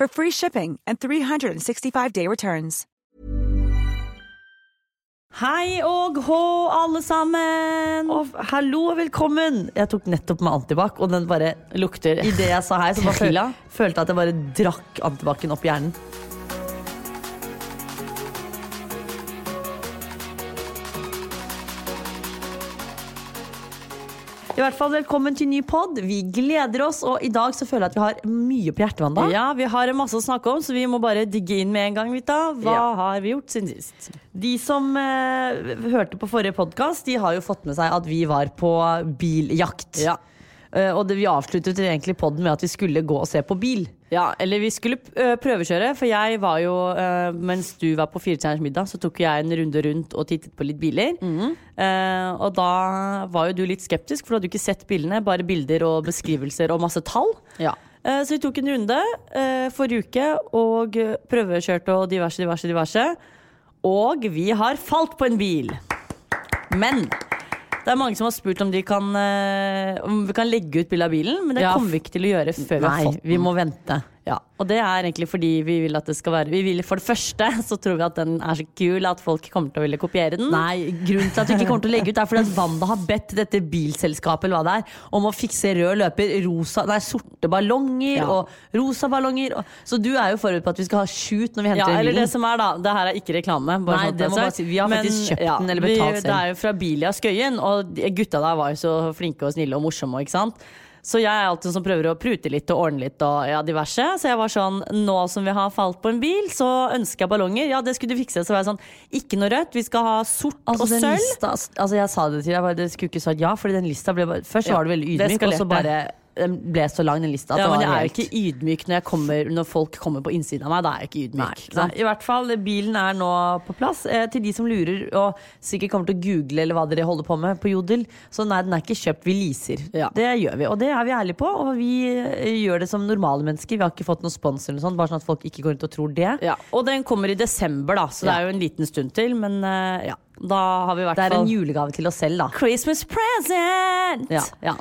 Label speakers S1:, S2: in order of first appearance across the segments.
S1: for free shipping and 365-day returns.
S2: Hei og hå, alle sammen!
S3: Og hallo og velkommen! Jeg tok nettopp med antibac, og den bare
S2: Lukter
S3: Idet jeg sa hei, så bare føl, følte jeg at jeg bare drakk antibacen opp hjernen. I hvert fall velkommen til ny pod. Vi gleder oss, og i dag så føler jeg at vi har mye på hjertet.
S2: Ja, vi har masse å snakke om, så vi må bare digge inn med en gang. Vita. Hva
S3: Ja.
S2: har vi gjort siden sist?
S3: De som eh, hørte på forrige podkast, de har jo fått med seg at vi var på biljakt.
S2: Ja.
S3: Eh, og det, vi avsluttet egentlig podden med at vi skulle gå og se på bil.
S2: Ja, eller vi skulle prøvekjøre, for jeg var jo ø, Mens du var på Firetjerners middag, så tok jeg en runde rundt og tittet på litt biler. Eh, og da var jo du litt skeptisk, for du hadde ikke sett bilene, bare bilder og beskrivelser og masse tall. Ja.
S3: Eh, så vi tok en runde eh, forrige uke og eh, prøvekjørte og diverse, diverse, diverse. Og vi har falt på en bil. Men det er mange som har spurt om, de kan, eh, om vi kan legge ut bilde av bilen, men det
S2: Ja,
S3: kommer vi ikke til å gjøre før vi har fått den.
S2: vi må vente.
S3: Ja, og det er egentlig fordi vi vil at det skal være vi vil, For det første så tror vi at den er så kul at folk kommer til å ville kopiere den.
S2: Nei, grunnen til at vi ikke kommer til å legge ut, er fordi at Wanda har bedt dette bilselskapet eller hva det er, om å fikse rød løper, rosa, nei, sorte ballonger
S3: Ja.
S2: og rosa ballonger. Og, så du er jo forberedt på at vi skal ha shoot når vi henter
S3: Ja, eller
S2: bilen.
S3: det som er da Det her er ikke reklame.
S2: Nei,
S3: sånn
S2: det må bare si. Vi har faktisk kjøpt den eller betalt
S3: vi,
S2: selv.
S3: Det er jo fra Bilia Skøyen, og gutta der var jo så flinke og snille og morsomme. Ikke sant? Så jeg er alltid som prøver å prute litt og ordne litt og ja, diverse. Så jeg var sånn Nå som vi har falt på en bil, så ønsker jeg ballonger. Ja, det skulle du fikse. Så var jeg sånn Ikke noe rødt. Vi skal ha sort
S2: Altså,
S3: og
S2: den
S3: sølv.
S2: lista, altså jeg sa det til deg, det skulle ikke sagt ja, Fordi den lista ble bare, Først
S3: Ja,
S2: var det veldig ydmyk, og så bare den ble så lang, den lista. At
S3: Ja, men jeg er jo ikke ydmyk når, jeg kommer, når folk kommer på innsiden av meg. Da er jeg ikke ydmyk.
S2: Nei,
S3: ikke
S2: nei. I hvert fall, bilen er nå på plass. Eh, til de som lurer og sikkert kommer til å google eller hva dere holder på med på Jodel. Så nei, den er ikke kjøpt, vi leaser.
S3: Ja.
S2: Det gjør vi, og det er vi ærlige på. Og vi eh, gjør det som normale mennesker. Vi har ikke fått noen sponsor eller noe sånt, bare sånn at folk ikke går rundt og tror det.
S3: Ja, og den kommer i desember, da, så det er jo en liten stund til. Men eh, ja, da har vi i hvert fall
S2: Det er en julegave til oss selv, da.
S3: Christmas present!
S2: Ja, ja.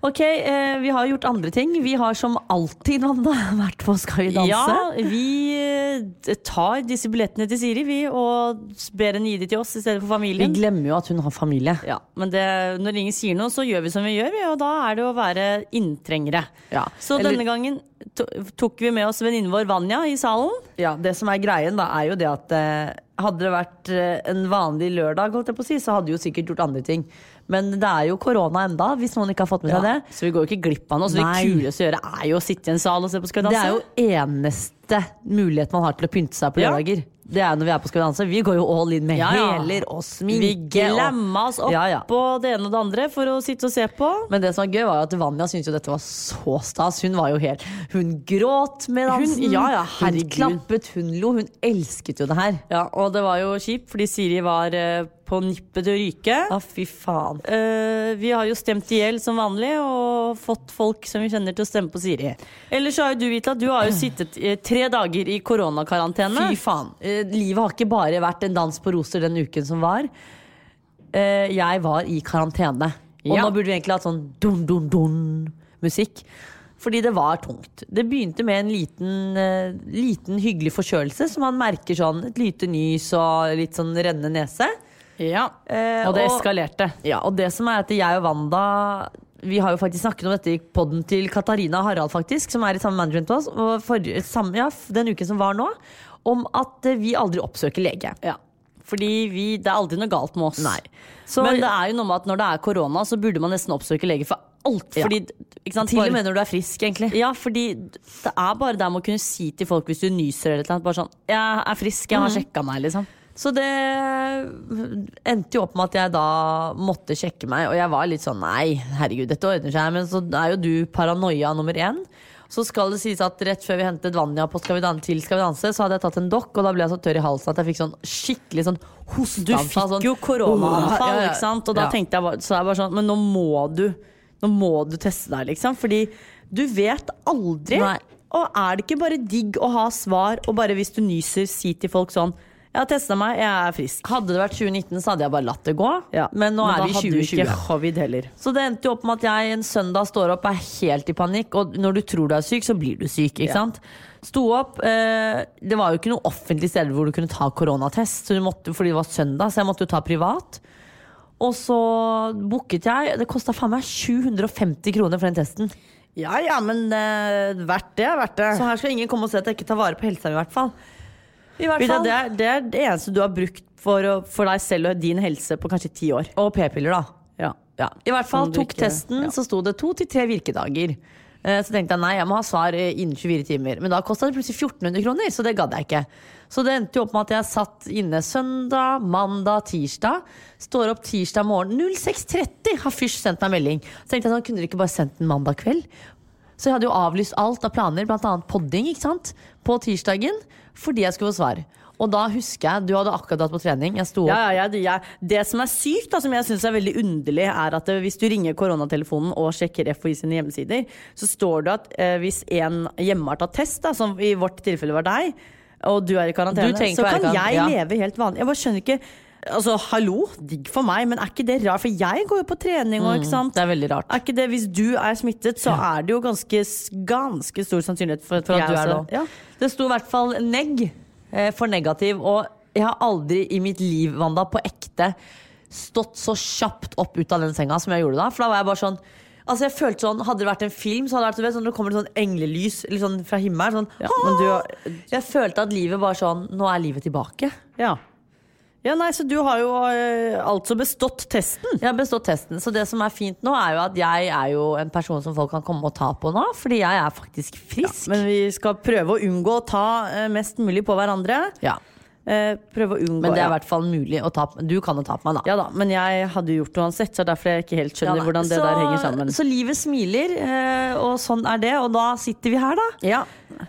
S2: Ok, eh, vi har gjort andre ting. Vi har som alltid Anna, vært på Skal vi danse.
S3: Ja, vi eh, tar disse billettene til Siri, vi, og ber henne gi dem til oss i stedet for familien.
S2: Vi glemmer jo at hun har familie.
S3: Ja, men det, når ingen sier noe, så gjør vi som vi gjør, og da er det å være inntrengere.
S2: Ja,
S3: Så
S2: eller-
S3: denne gangen tok vi med oss venninnen vår Vanja i salen.
S2: Ja, Det som er greien, da, er jo det at eh, hadde det vært eh, en vanlig lørdag, holdt jeg på å si, så hadde vi jo sikkert gjort andre ting. Men det er jo korona enda, hvis noen ikke har fått med seg det.
S3: Så vi går jo ikke glipp av noe. Så det kuleste å gjøre er jo å sitte i en sal og se på Skal vi
S2: Det er jo eneste mulighet man har til å pynte seg på
S3: Ja.
S2: lørdager. Det er når vi er på Skal vi danse. Vi går jo all in med
S3: Ja, ja.
S2: hæler og sminke.
S3: Vi
S2: glemmer
S3: glemma oss opp
S2: Ja, ja.
S3: på det ene og det andre for å sitte og se på.
S2: Men det som var gøy, var at Vanja syntes jo dette var så stas. Hun var jo helt Hun gråt med
S3: Hun-
S2: dansen.
S3: ja, ja,
S2: hun klappet, hun lo. Hun elsket jo det her.
S3: Ja, og det var jo kjipt, fordi Siri var eh, på nippet til å ryke.
S2: Ah, fy faen.
S3: Uh, vi har jo stemt i hjel som vanlig, og fått folk som vi kjenner til å stemme på Siri. Ellers så har jo du, Vita, du har jo sittet uh, tre dager i koronakarantene.
S2: Fy faen. Uh, livet har ikke bare vært en dans på roser den uken som var. Jeg var i karantene. Og
S3: Ja.
S2: nå burde vi egentlig hatt sånn dun-dun-dun-musikk. Fordi det var tungt. Det begynte med en liten, uh, liten hyggelig forkjølelse, som man merker sånn et lite nys og litt sånn rennende nese.
S3: Ja,
S2: Eh,
S3: Og det eskalerte.
S2: Ja, og det som er at jeg og Wanda Vi har jo faktisk snakket om dette i podden til Katarina Harald, faktisk, som er i samme management med oss, og for, ja, den uken som var nå, om at eh, vi aldri oppsøker lege.
S3: Ja. Fordi vi, det er aldri noe galt med oss.
S2: Nei. Så-
S3: Men det er jo noe med at når det er korona, så burde man nesten oppsøke lege for alt.
S2: Ja.
S3: Fordi, sant,
S2: Til og med når du er frisk, egentlig.
S3: Ja, fordi det er bare der med å kunne si til folk hvis du nyser eller noe, bare sånn 'Jeg er frisk, jeg har sjekka meg', liksom.
S2: Så det endte jo opp med at jeg da måtte sjekke meg, og jeg var litt sånn nei, herregud, dette ordner seg. Men så er jo du paranoia nummer én. Så skal det sies at rett før vi hentet Vanja på Skal vi danse, til Skal vi danse, så hadde jeg tatt en dokk, og da ble jeg så tørr i halsen at jeg fikk sånn skikkelig sånn
S3: Du fikk
S2: sånn,
S3: jo koronaanfall,
S2: Ja, ja, ja.
S3: ikke sant? Og da tenkte jeg bare, så jeg bare sånn Men nå må du Nå må du teste deg, liksom. Fordi du vet aldri.
S2: Nei.
S3: Og er det ikke bare digg å ha svar, og bare hvis du nyser, si til folk sånn 'Jeg har testa meg, jeg er frisk'.
S2: Hadde det vært 2019, så hadde jeg bare latt det gå. Men nå
S3: Men
S2: er vi i 2020.
S3: ikke covid heller.
S2: Så det endte jo opp med at jeg en søndag står opp, er helt i panikk. Og når du tror du er syk, så blir du syk. ikke
S3: Ja.
S2: sant? Sto opp, eh, Det var jo ikke noe offentlig sted hvor du kunne ta koronatest, så du måtte, fordi det var søndag, så jeg måtte jo ta privat. Og så booket jeg. Det kosta faen meg 750 kroner for den testen.
S3: Ja ja, men eh, verdt det er verdt det.
S2: Så her skal ingen komme og si at jeg ikke tar vare på helsa mi, i hvert fall.
S3: Det, er, det er det eneste du har brukt for, å, for deg selv og din helse på kanskje ti år.
S2: Og p-piller, da.
S3: Ja.
S2: Ja, I hvert fall tok
S3: ikke-
S2: testen,
S3: ja.
S2: så sto det to til tre virkedager. Eh, Så tenkte jeg nei, jeg må ha svar eh, innen 24 timer. Men da kosta det plutselig 1400 kroner, så det gadd jeg ikke. Så det endte jo opp med at jeg satt inne søndag, mandag, tirsdag. Står opp tirsdag morgen 06.30, har Fysj sendt meg melding. Så tenkte jeg sånn, kunne dere ikke bare sendt den mandag kveld? Så jeg hadde jo avlyst alt av planer, bl.a. podding, ikke sant? På tirsdagen, fordi jeg skulle få svar. Og da husker jeg, du hadde akkurat dratt på trening. Jeg sto opp
S3: Ja, ja, jeg, jeg, det som er sykt, da, som jeg syns er veldig underlig, er at eh, hvis du ringer koronatelefonen og sjekker FHI sine hjemmesider, så står det at eh, hvis en hjemme har tatt test, da, som i vårt tilfelle var deg, og du er i karantene, så kan jeg
S2: ja.
S3: leve helt vanlig. Jeg bare skjønner ikke Altså, hallo, digg for meg, men er ikke det rart? For jeg går jo på trening og ikke sant.
S2: Det er veldig rart.
S3: Er ikke det, Hvis du er smittet, så er det jo ganske, ganske stor sannsynlighet for,
S2: for at du er det.
S3: Ja.
S2: Det sto i hvert fall negg eh, for negativ, og jeg har aldri i mitt liv, Wanda, på ekte stått så kjapt opp ut av den senga som jeg gjorde da. For da var jeg bare sånn Altså jeg følte sånn, Hadde det vært en film, så hadde det vært vet, sånn, når det kommer sånn englelys sånn fra himmelen. Sånn,
S3: Ja, men du
S2: Jeg følte at livet bare sånn Nå er livet tilbake.
S3: Ja. Ja, nei, så du har jo uh, altså bestått testen.
S2: Jeg har bestått testen, så det som er fint nå, er jo at jeg er jo en person som folk kan komme og ta på nå, fordi jeg er faktisk frisk.
S3: Men vi skal prøve å unngå å ta uh, mest mulig på hverandre.
S2: ja.
S3: Eh, prøve å unngå
S2: Men det er i hvert fall mulig å ta på Du kan jo ta på meg, da.
S3: ja da, men jeg hadde gjort det uansett, så derfor jeg ikke helt skjønner
S2: ja,
S3: hvordan det
S2: så,
S3: der henger sammen.
S2: Så livet smiler, og sånn er det. Og da sitter vi her, da.
S3: ja.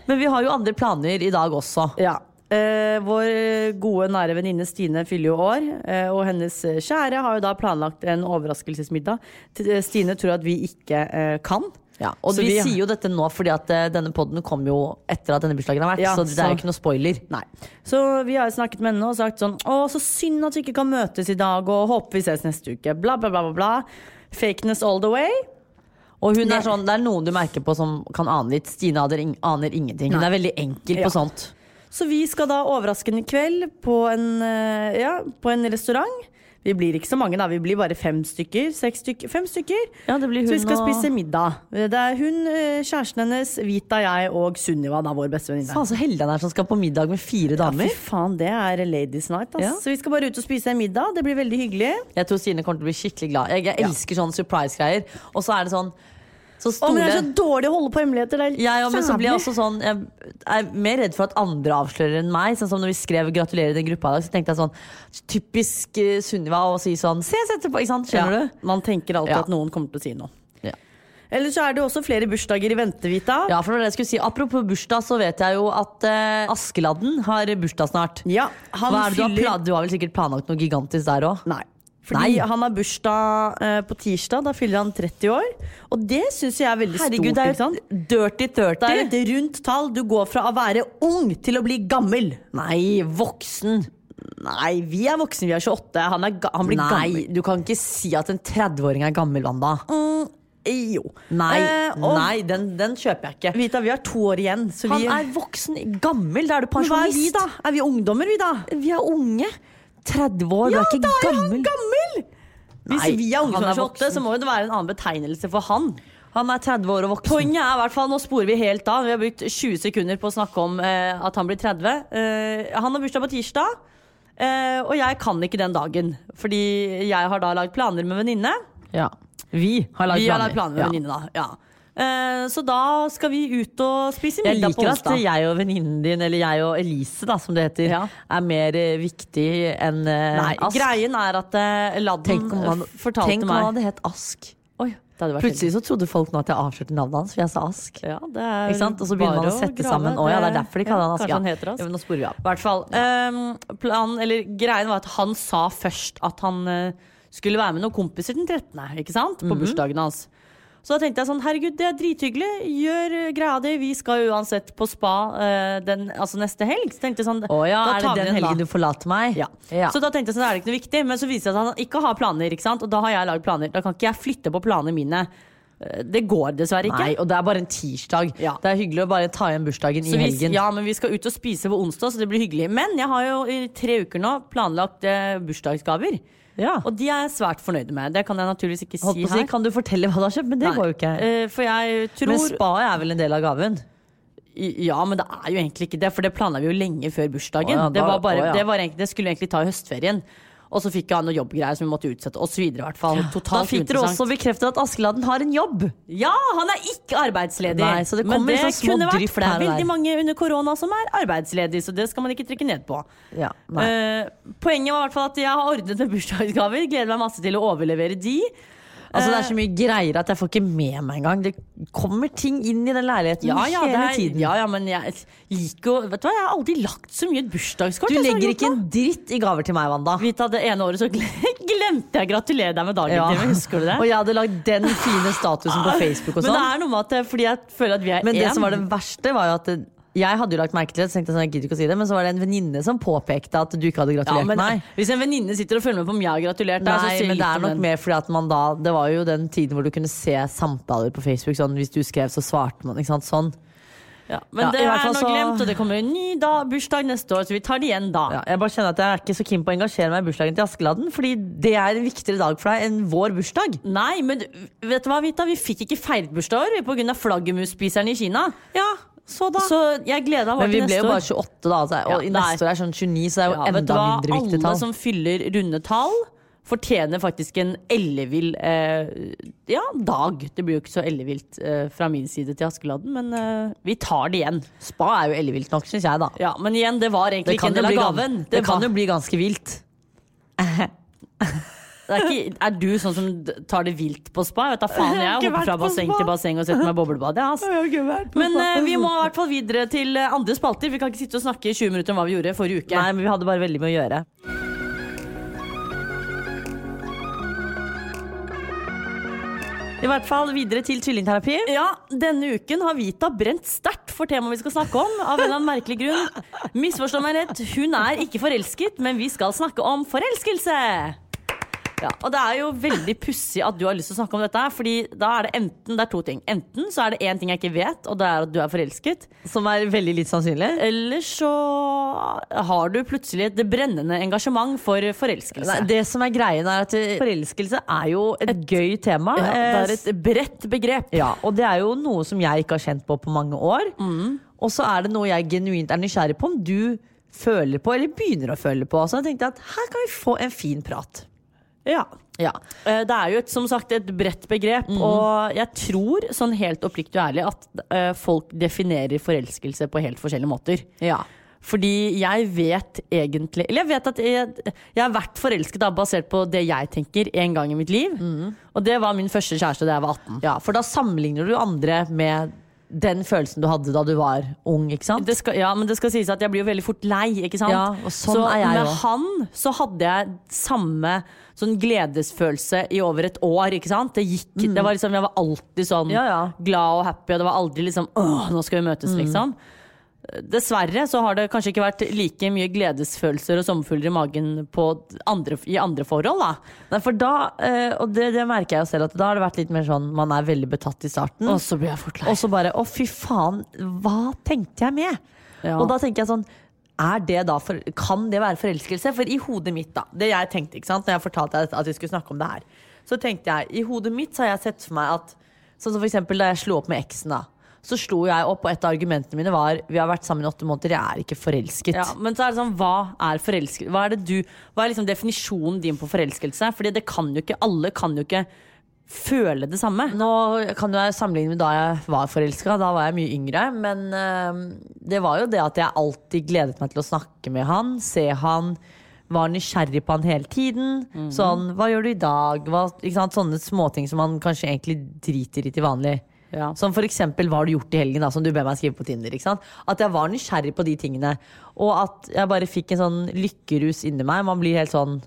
S2: Men vi har jo andre planer i dag også.
S3: ja. Eh, vår gode, nære venninne Stine fyller jo år, eh, og hennes kjære har jo da planlagt en overraskelsesmiddag. Eh, Stine tror at vi ikke eh, kan.
S2: Ja, og
S3: Så
S2: vi,
S3: vi-
S2: sier jo dette nå fordi at eh, denne podden kom jo etter at denne bursdagen har vært.
S3: Ja,
S2: så det er jo ikke noe spoiler.
S3: Nei. Så vi har jo snakket med henne og sagt sånn Å, så synd at vi ikke kan møtes i dag, og håper vi ses neste uke. Bla, bla, bla, bla. bla. Fakeness all the way.
S2: Og hun er sånn, det er noen du merker på som kan ane litt. Stine aner, aner ingenting. Hun er veldig enkel
S3: Ja.
S2: på sånt.
S3: Så vi skal da overraske i kveld på en, eh, ja, på en restaurant. Vi blir ikke så mange, da. Vi blir bare fem stykker. Seks stykker. Fem stykker.
S2: Ja, det blir
S3: Så vi skal
S2: og-
S3: spise middag. Det er hun, eh, kjæresten hennes, Vita, jeg og Sunniva, da, vår beste venninne.
S2: Faen, så heldig han er som skal på middag med fire damer.
S3: Ja, fy faen, det er ladies night. Ass.
S2: Ja.
S3: Så vi skal bare ut og spise en middag. Det blir veldig hyggelig.
S2: Jeg tror Stine kommer til å bli skikkelig glad. Jeg, jeg elsker sånne surprise-greier. Og så er det sånn så
S3: Å, men det er så dårlig å holde på hemmeligheter. Det er
S2: ja, ja, men så blir jeg også sånn Jeg er mer redd for at andre avslører enn meg. Sånn som når vi skrev 'gratulerer' i den gruppa i dag, så tenkte jeg sånn Typisk eh, Sunniva å si sånn 'ses etterpå', ikke sant? Skjønner
S3: ja,
S2: du?
S3: Man tenker alltid
S2: Ja.
S3: at noen kommer til å si noe.
S2: Ja.
S3: Eller så er det også flere bursdager i vente, Vita.
S2: Ja, for det jeg skulle si Apropos bursdag, så vet jeg jo at eh, Askeladden har bursdag snart.
S3: Ja, han
S2: Hva er det du, har
S3: fyller-
S2: du har vel sikkert planlagt noe gigantisk der òg?
S3: Fordi
S2: Nei.
S3: han har bursdag eh, på tirsdag, da fyller han 30 år. Og det syns jeg er veldig
S2: Herregud,
S3: stort.
S2: det er jo dirty 30.
S3: Det er et rundt tall. Du går fra å være ung til å bli gammel.
S2: Nei, voksen.
S3: Nei, vi er voksne, vi er 28. Han, er han blir
S2: Nei,
S3: gammel.
S2: du kan ikke si at en 30-åring er gammel, Wanda.
S3: Jo.
S2: Nei,
S3: Eh,
S2: nei den, den kjøper jeg ikke.
S3: Vita, vi har to år igjen. Så
S2: Han
S3: vi,
S2: er voksen, gammel, da er du
S3: Men Hva er vi, da? Er vi ungdommer, vi, da?
S2: Vi er unge. 30 år,
S3: Ja,
S2: du er ikke
S3: da er
S2: gammel.
S3: han gammel! Hvis
S2: Nei,
S3: vi er unge som
S2: er
S3: er 28, så må jo det være en annen betegnelse for han.
S2: Han er 30 år og voksen.
S3: Poenget er i hvert fall, Nå sporer vi helt av. Vi har brukt 20 sekunder på å snakke om eh, at han blir 30. Eh, han har bursdag på tirsdag, eh, og jeg kan ikke den dagen. Fordi jeg har da lagd planer med venninne.
S2: Ja. Vi har lagd planer.
S3: planer med
S2: Ja.
S3: venninne, da. Ja. Eh, så da skal vi ut og spise middag på onsdag.
S2: Jeg liker at jeg og venninnen din, eller jeg og Elise, da, som det heter,
S3: Ja.
S2: er mer eh, viktig enn eh,
S3: Nei,
S2: Ask.
S3: greien er at Ladden
S2: Tenk om han,
S3: fortalte
S2: tenk om han hadde hett Ask.
S3: Oi,
S2: Plutselig så trodde folk nå at jeg avslørte navnet hans, for jeg sa Ask.
S3: ja, er?
S2: Og så begynner man å sette
S3: grave.
S2: sammen. Å ja, det er derfor de kaller han Ask.
S3: Han heter Ask.
S2: Ja, men nå sporer vi av.
S3: Hvert fall. um, planen, eller greien var at han sa først at han uh, skulle være med noen kompiser den 13., ikke sant? På bursdagen hans. Så da tenkte jeg sånn, herregud, det er drithyggelig. Gjør eh, greia di. Vi skal jo uansett på spa eh, den, altså neste helg. Så tenkte jeg sånn,
S2: oh, ja,
S3: da
S2: er det
S3: vi
S2: den
S3: da.
S2: helgen du forlater meg?
S3: Ja. Så da tenkte jeg sånn, er det ikke noe viktig. Men så viser det seg at han ikke har planer. ikke sant? Og da har jeg lagd planer. Da kan ikke jeg flytte på planene mine. Eh, Det går dessverre ikke.
S2: Nei, og det er bare en tirsdag.
S3: Ja.
S2: Det er hyggelig å bare ta igjen bursdagen
S3: Så
S2: i
S3: vi,
S2: helgen.
S3: ja, men vi skal ut og spise på onsdag, så det blir hyggelig. Men jeg har jo i tre uker nå planlagt eh, bursdagsgaver.
S2: Ja.
S3: Og de er jeg svært fornøyde med. Det kan jeg naturligvis ikke si
S2: si,
S3: her.
S2: kan du fortelle hva du har kjøpt? Men det
S3: Nei.
S2: går jo ikke.
S3: Uh, jeg tror
S2: Men spa er vel en del av gaven?
S3: Ja, men det er jo egentlig ikke det, for det planla vi jo lenge før bursdagen.
S2: Å ja,
S3: det,
S2: da-
S3: var bare,
S2: å ja.
S3: det, var egentlig, det skulle egentlig ta i høstferien. Og så fikk han noe jobbgreier som vi måtte utsette, og så videre. fall.
S2: Da fikk dere også bekreftet at Askeladden har en jobb!
S3: Ja, han er ikke arbeidsledig!
S2: Nei, så det
S3: men det kunne vært, veldig mange under korona som er arbeidsledige, så det skal man ikke trykke ned på.
S2: Ja.
S3: Eh, poenget var i hvert fall at jeg har ordnet med bursdagsgaver. Gleder meg masse til å overlevere de.
S2: Altså Det
S3: Eh.
S2: er så mye greier at jeg får ikke med meg engang. Det kommer ting inn i den leiligheten
S3: Ja, ja,
S2: hele
S3: er,
S2: tiden.
S3: ja, ja, men jeg liker å Vet du hva, jeg har aldri lagt så mye et bursdagskort.
S2: Du legger ikke en dritt i gaver til meg, Wanda.
S3: Vita, det ene året så glemte jeg å gratulere deg med dagen
S2: Ja.
S3: din. Husker du det?
S2: Og jeg hadde lagd den fine statusen på Facebook og
S3: Men det
S2: sånn.
S3: er noe med at eh, fordi jeg føler at vi er
S2: Men det
S3: en.
S2: som var det verste, var jo at det- jeg hadde jo lagt merke til det, så tenkte jeg sånn, jeg gidder ikke å si det, men så var det en venninne som påpekte at du ikke hadde
S3: ja,
S2: gratulert
S3: men,
S2: meg.
S3: Hvis en venninne sitter og følger med på om jeg har gratulert deg, så
S2: Nei, men det er nok mer fordi at man da Det var jo den tiden hvor du kunne se samtaler på Facebook. Sånn, hvis du skrev, så svarte man. Ikke sant? Sånn.
S3: Ja, men
S2: Ja,
S3: det er nå
S2: så-
S3: glemt, og det kommer en ny da, bursdag neste år, så vi tar det igjen da.
S2: Ja, jeg bare kjenner at jeg er ikke så keen på å engasjere meg i bursdagen til Askeladden, fordi det er en viktigere dag for deg enn vår bursdag.
S3: Nei, men vet du hva, Vita? Vi fikk ikke feiret bursdag i år pga. flaggermusspiseren i Kina.
S2: Ja, så da.
S3: Så jeg gleda meg
S2: men vi
S3: til
S2: ble jo bare 28 da, altså, og
S3: Ja,
S2: i neste år er sånn 29, så det er jo
S3: Ja, vet
S2: enda
S3: du hva?
S2: mindre viktig
S3: Alle som fyller runde tall, fortjener faktisk en ellevill eh, ja, dag. Det blir jo ikke så ellevilt eh, fra min side til Askeladden, men eh, vi tar det igjen.
S2: Spa er jo ellevilt nok, syns jeg, da.
S3: Ja, Men igjen, det var egentlig
S2: Det
S3: ikke en del av gaven.
S2: det kan jo bli ganske vilt.
S3: er, ikke, er du sånn som tar det vilt på spa? Jeg vet da faen, jeg
S2: jeg
S3: hopper fra basseng til basseng og setter meg i boblebad. Men uh, vi må i hvert fall videre til eh, andre spalter. Vi kan ikke sitte og snakke i 20 minutter om hva vi gjorde forrige uke.
S2: Nei, men vi hadde bare veldig mye å gjøre. I hvert fall videre til tvillingterapi.
S3: Ja, Denne uken har Vita brent sterkt for temaet vi skal snakke om. Av en eller annen merkelig grunn. Misforstå meg rett, hun er ikke forelsket, men vi skal snakke om forelskelse. Ja, og det er jo veldig pussig at du har lyst til å snakke om dette. Fordi da er det enten det er to ting. Enten så er det én ting jeg ikke vet, og det er at du er forelsket.
S2: Som er veldig litt sannsynlig.
S3: Eller så har du plutselig et brennende engasjement for forelskelse.
S2: Nei, det som er greien er at eh, Forelskelse er jo et, gøy tema.
S3: ja, det er
S2: Eh,
S3: et bredt begrep.
S2: Ja, og det er jo noe som jeg ikke har kjent på på mange år. Og så er det noe jeg genuint er nysgjerrig på om du føler på, eller begynner å føle på. Så jeg tenkte at her kan vi få en fin prat.
S3: Ja.
S2: Ja.
S3: Eh, Det er jo et, som sagt et bredt begrep, og jeg tror sånn helt oppriktig og ærlig at eh, folk definerer forelskelse på helt forskjellige måter.
S2: Ja.
S3: Fordi jeg vet egentlig Eller jeg vet at jeg, jeg har vært forelsket da, basert på det jeg tenker en gang i mitt liv. Og det var min første kjæreste da jeg var 18.
S2: Ja, For da sammenligner du andre med den følelsen du hadde da du var ung, ikke sant?
S3: Det skal, ja, men det skal sies at jeg blir jo veldig fort lei, ikke sant?
S2: Ja, og sånn
S3: så
S2: er jeg
S3: med
S2: også.
S3: han så hadde jeg samme sånn gledesfølelse i over et år, ikke sant? Det gikk, det var liksom, jeg var alltid sånn
S2: Mm. Ja, ja.
S3: glad og happy, og det var aldri liksom åh, nå skal vi møtes,
S2: Mm.
S3: liksom. Dessverre så har det kanskje ikke vært like mye gledesfølelser og sommerfugler i magen på andre, i andre forhold, da.
S2: Nei, for da, eh, og det, det merker jeg jo selv, at da har det vært litt mer sånn man er veldig betatt i starten.
S3: Og så blir jeg fort lei.
S2: Og så bare å, fy faen, hva tenkte jeg med?
S3: Ja.
S2: Og da tenker jeg sånn er det da for, Kan det være forelskelse? For i hodet mitt, da Det jeg tenkte, ikke sant Når jeg fortalte at vi skulle snakke om det her, så tenkte jeg I hodet mitt så har jeg sett for meg at Sånn som for eksempel da jeg slo opp med eksen, da. Så slo jeg opp, og et av argumentene mine var Vi har vært sammen i åtte måneder, jeg er ikke forelsket.
S3: Ja, men så er det sånn, hva er forelsket? Hva er, det du, hva er liksom definisjonen din på forelskelse? Fordi det kan jo ikke, alle kan jo ikke føle det samme.
S2: Nå kan jeg sammenligne med da jeg var forelska. Da var jeg mye yngre. Men øh, det var jo det at jeg alltid gledet meg til å snakke med han, se han. Var nysgjerrig på han hele tiden. Sånn, hva gjør du i dag? Hva? Sånne småting som man kanskje egentlig driter i til vanlig.
S3: Ja.
S2: Som eksempel hva har du gjort i helgen, da, som du ber meg skrive på Tinder. At jeg var nysgjerrig på de tingene. Og at jeg bare fikk en sånn lykkerus inni meg. Man blir helt sånn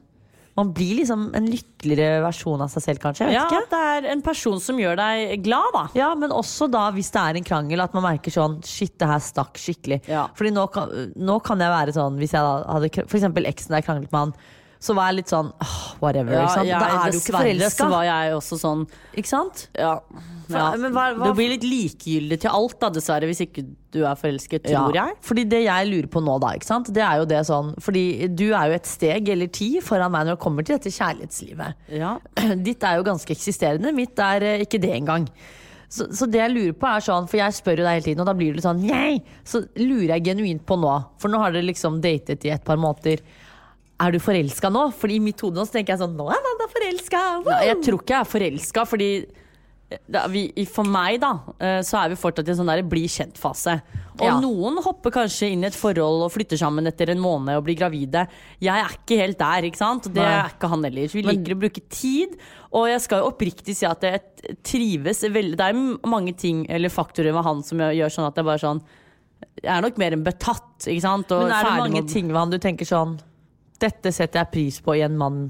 S2: Man blir liksom en lykkeligere versjon av seg selv, kanskje.
S3: Ja,
S2: ikke.
S3: at det er en person som gjør deg glad, da.
S2: Ja, men også da hvis det er en krangel, at man merker sånn Shit, det her stakk skikkelig.
S3: Ja.
S2: Fordi nå kan, nå kan jeg være sånn Hvis jeg da hadde For eksempel eksen der jeg kranglet med han, så var jeg litt sånn oh, whatever. ikke sant?
S3: jeg-
S2: da er du ikke forelska.
S3: så var jeg også sånn
S2: Ikke sant?
S3: Ja. ja.
S2: men hva- hva-
S3: Du blir litt likegyldig til alt, da, dessverre, hvis ikke du er forelsket, tror
S2: Ja,
S3: jeg.
S2: Fordi det jeg lurer på nå, da, ikke sant? det er jo det sånn Fordi du er jo et steg eller ti foran meg når det kommer til dette kjærlighetslivet.
S3: Ja.
S2: Ditt er jo ganske eksisterende, mitt er eh, ikke det engang. Så, så det jeg lurer på er sånn, for jeg spør jo deg hele tiden, og da blir du sånn nei! Så lurer jeg genuint på nå, for nå har dere liksom datet i et par måneder. Er du forelska nå? Fordi i mitt hode nå så tenker jeg sånn Nå er Amanda forelska!
S3: Wow! jeg tror ikke jeg er forelska, fordi da, vi, for meg, da, eh, så er vi fortsatt i en sånn der bli kjent-fase. Og
S2: Ja.
S3: noen hopper kanskje inn i et forhold og flytter sammen etter en måned og blir gravide. Jeg er ikke helt der, ikke sant? Det
S2: Nei.
S3: er ikke han heller. Vi liker å bruke tid. Og jeg skal jo oppriktig si at jeg trives veldig Det er mange ting eller faktorer med han som gjør sånn at det er bare sånn Jeg er nok mer enn betatt, ikke sant? Og
S2: Men er det mange
S3: med
S2: ting ved han du tenker sånn Dette setter jeg pris på i en mann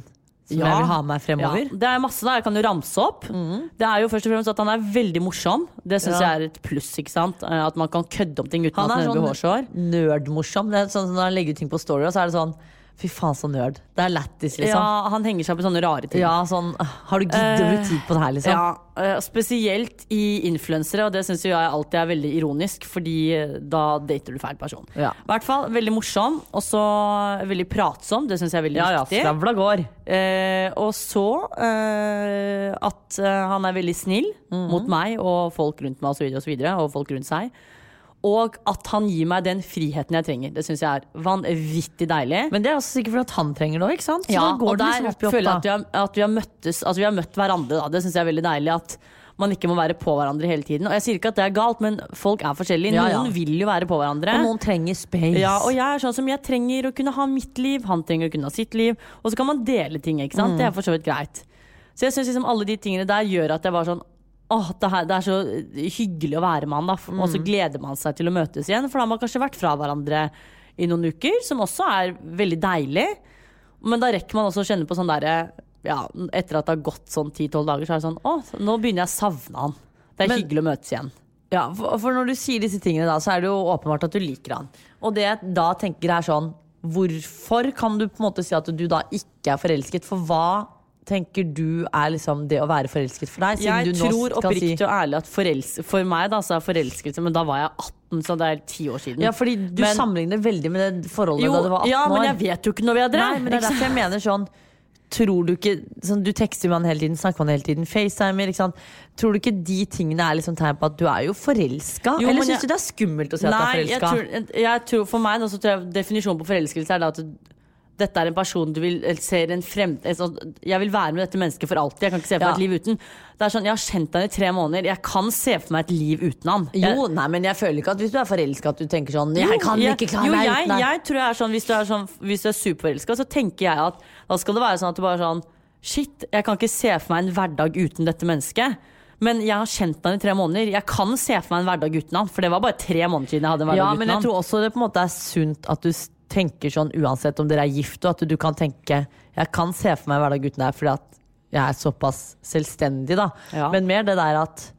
S2: som jeg vil ha med fremover?
S3: Ja, det er masse da, jeg kan jo ramse opp. Det er jo først og fremst at han er veldig morsom. Det syns
S2: Ja.
S3: jeg er et pluss. ikke sant? Eh, At man kan kødde om ting uten
S2: Han
S3: at
S2: er
S3: det blir hårsår.
S2: sånn nerdmorsom. Er sånn som Når han legger ut ting på Story, så er det sånn Fy faen, så nerd. Det er lættis, liksom.
S3: Ja, han henger seg opp i sånne rare ting.
S2: Ja, sånn Har du giddet å bruke tid på det her, liksom?
S3: Ja, eh, Spesielt i influensere, og det syns jeg alltid er veldig ironisk, fordi eh, da dater du feil person.
S2: Ja.
S3: I hvert fall veldig morsom, og så veldig pratsom. Det syns jeg er veldig
S2: Ja, ja,
S3: viktig.
S2: skravla går.
S3: Eh, og så eh, at eh, han er veldig snill
S2: Mhm.
S3: mot meg og folk rundt meg og så videre, og, så videre, og folk rundt seg. Og at han gir meg den friheten jeg trenger. Det syns jeg er vanvittig deilig.
S2: Men det er også sikkert fordi at han trenger det òg, ikke sant? Så
S3: ja,
S2: da går
S3: og
S2: det
S3: der
S2: liksom opp i
S3: føler jeg
S2: opp,
S3: at vi, har, at vi har møttes at vi har møtt hverandre. Da. Det syns jeg er veldig deilig. At man ikke må være på hverandre hele tiden. Og jeg sier ikke at det er galt, men folk er forskjellige.
S2: Ja, ja.
S3: Noen vil jo være på hverandre.
S2: Og noen trenger space.
S3: Ja, og jeg er sånn som jeg trenger å kunne ha mitt liv, han trenger å kunne ha sitt liv. Og så kan man dele ting, ikke sant. Det er for så vidt greit. Så jeg syns liksom alle de tingene der gjør at jeg var sånn Åh, det, her, det er så hyggelig å være med han, da. Og så gleder man seg til å møtes igjen, for da har man kanskje vært fra hverandre i noen uker, som også er veldig deilig. Men da rekker man også å kjenne på sånn derre ja, Etter at det har gått sånn 10-12 dager, så er det sånn Å, nå begynner jeg å savne han. Det er
S2: Men-
S3: hyggelig å møtes igjen.
S2: Ja, for, for når du sier disse tingene, da, så er det jo åpenbart at du liker han. Og det jeg da tenker er sånn Hvorfor kan du på en måte si at du da ikke er forelsket? For hva tenker du er liksom det å være forelsket for deg?
S3: Jeg
S2: du
S3: tror oppriktig
S2: si
S3: og ærlig at for meg da, så er forelskelse Men da var jeg 18, så det er ti år siden.
S2: Ja, fordi du
S3: Men-
S2: sammenligner veldig med det forholdet
S3: jo,
S2: da du var 18
S3: ja, men jeg vet jo ikke vi er.
S2: Nei, men det er derfor jeg mener sånn Tror du ikke sånn, Du tekster med han hele tiden, snakker med han hele tiden, facetimer. Ikke sant? Tror du ikke de tingene er liksom tegn på at du er jo forelska? Eller syns du det er skummelt å si at du
S3: er
S2: er
S3: jeg tror, jeg tror for meg så tror jeg definisjonen på forelskelse er da at dette er en person du vil ser en frem... Altså, jeg vil være med dette mennesket for alltid. Jeg kan ikke se for meg
S2: Ja.
S3: et liv uten. Det er sånn, Jeg har kjent han i tre måneder. Jeg kan se for meg et liv uten han. Jeg,
S2: Jo, nei, men jeg føler ikke at hvis du er forelska at du tenker sånn Jeg kan
S3: Jo,
S2: ikke klare meg
S3: jeg,
S2: uten deg.
S3: jeg tror jeg er sånn Hvis du er, sånn, hvis du er superforelska, så tenker jeg at da skal det være sånn at du bare er sånn Shit, jeg kan ikke se for meg en hverdag uten dette mennesket. Men jeg har kjent han i tre måneder. Jeg kan se for meg en hverdag uten han. For det var bare tre måneder siden jeg hadde en hverdag
S2: Ja,
S3: uten
S2: men jeg tror også det på en måte er sunt at du tenker sånn uansett om dere er gift, og at du kan tenke Jeg kan se for meg hverdagsgutten deg fordi at jeg er såpass selvstendig, da.
S3: Ja.
S2: Men mer det der at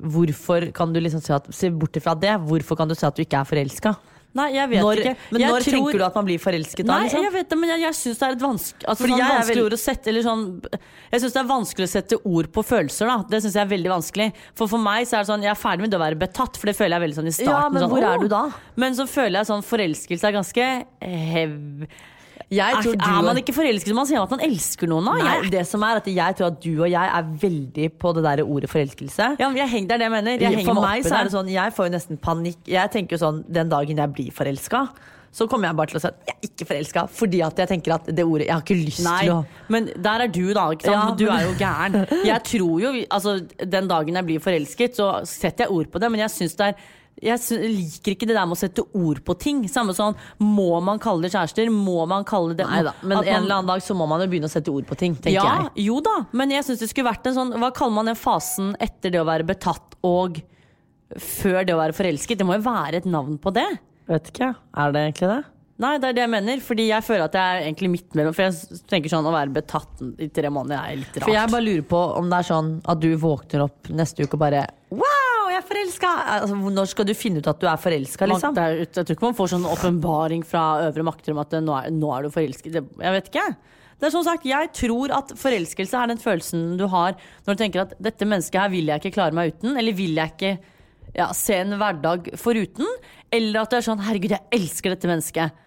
S2: Hvorfor kan du liksom se, at Se bort ifra det, hvorfor kan du si at du ikke er forelska?
S3: Nei, jeg vet
S2: Når,
S3: ikke.
S2: men
S3: Jeg
S2: når
S3: tror-
S2: tenker du at man blir forelsket da?
S3: Nei,
S2: Liksom?
S3: jeg vet det, men jeg, jeg syns det er et vanskelig altså, sånn
S2: jeg
S3: vanskelig
S2: vel-
S3: å sette eller sånn, Jeg synes det er vanskelig å sette ord på følelser. da Det syns jeg er veldig vanskelig. For for meg så er det sånn Jeg er ferdig med å være betatt, for det føler jeg veldig sånn i starten.
S2: Ja, men
S3: sånn,
S2: hvor er du da?
S3: Men så føler jeg sånn forelskelse er ganske hev...
S2: Jeg
S3: Er,
S2: tror du
S3: er man ikke forelsket når man sier at man elsker noen? da? Jeg,
S2: det som er at jeg tror at du og jeg er veldig på det der ordet forelskelse.
S3: ja, men jeg henger, det er det jeg mener. Jeg
S2: For
S3: meg
S2: meg så er det sånn, jeg får jo nesten panikk. Jeg tenker jo sånn, Den dagen jeg blir forelska, så kommer jeg bare til å si at jeg er ikke forelska. Fordi at jeg tenker at det ordet Jeg har ikke lyst
S3: Nei,
S2: til å
S3: men der er du, da.
S2: Ja,
S3: du er jo gæren. Jeg tror jo, altså Den dagen jeg blir forelsket, så setter jeg ord på det, men jeg syns det er jeg liker ikke det der med å sette ord på ting. Samme sånn, Må man kalle det kjærester? Må man kalle det
S2: Nei da, men en eller annen dag så må man jo begynne å sette ord på ting, tenker
S3: ja,
S2: jeg.
S3: Jo da, men jeg syns det skulle vært en sånn Hva kaller man den fasen etter det å være betatt og før det å være forelsket? Det må jo være et navn på det.
S2: Vet ikke, er det egentlig det?
S3: Nei, det er det jeg mener. Fordi jeg føler at jeg er egentlig midt mellom. For jeg tenker sånn å være betatt i tre måneder er litt rart.
S2: For jeg bare lurer på om det er sånn at du våkner opp neste uke og bare Wow, jeg er forelska! Altså, når skal du finne ut at du er forelska, liksom?
S3: er, jeg tror ikke man får sånn åpenbaring fra øvre makter om at eh, nå er, nå er du forelsket. Jeg vet ikke. Det er som sagt, Jeg tror at forelskelse er den følelsen du har når du tenker at dette mennesket her vil jeg ikke klare meg uten. Eller vil jeg ikke ja, se en hverdag foruten. Eller at det er sånn herregud, jeg elsker dette mennesket.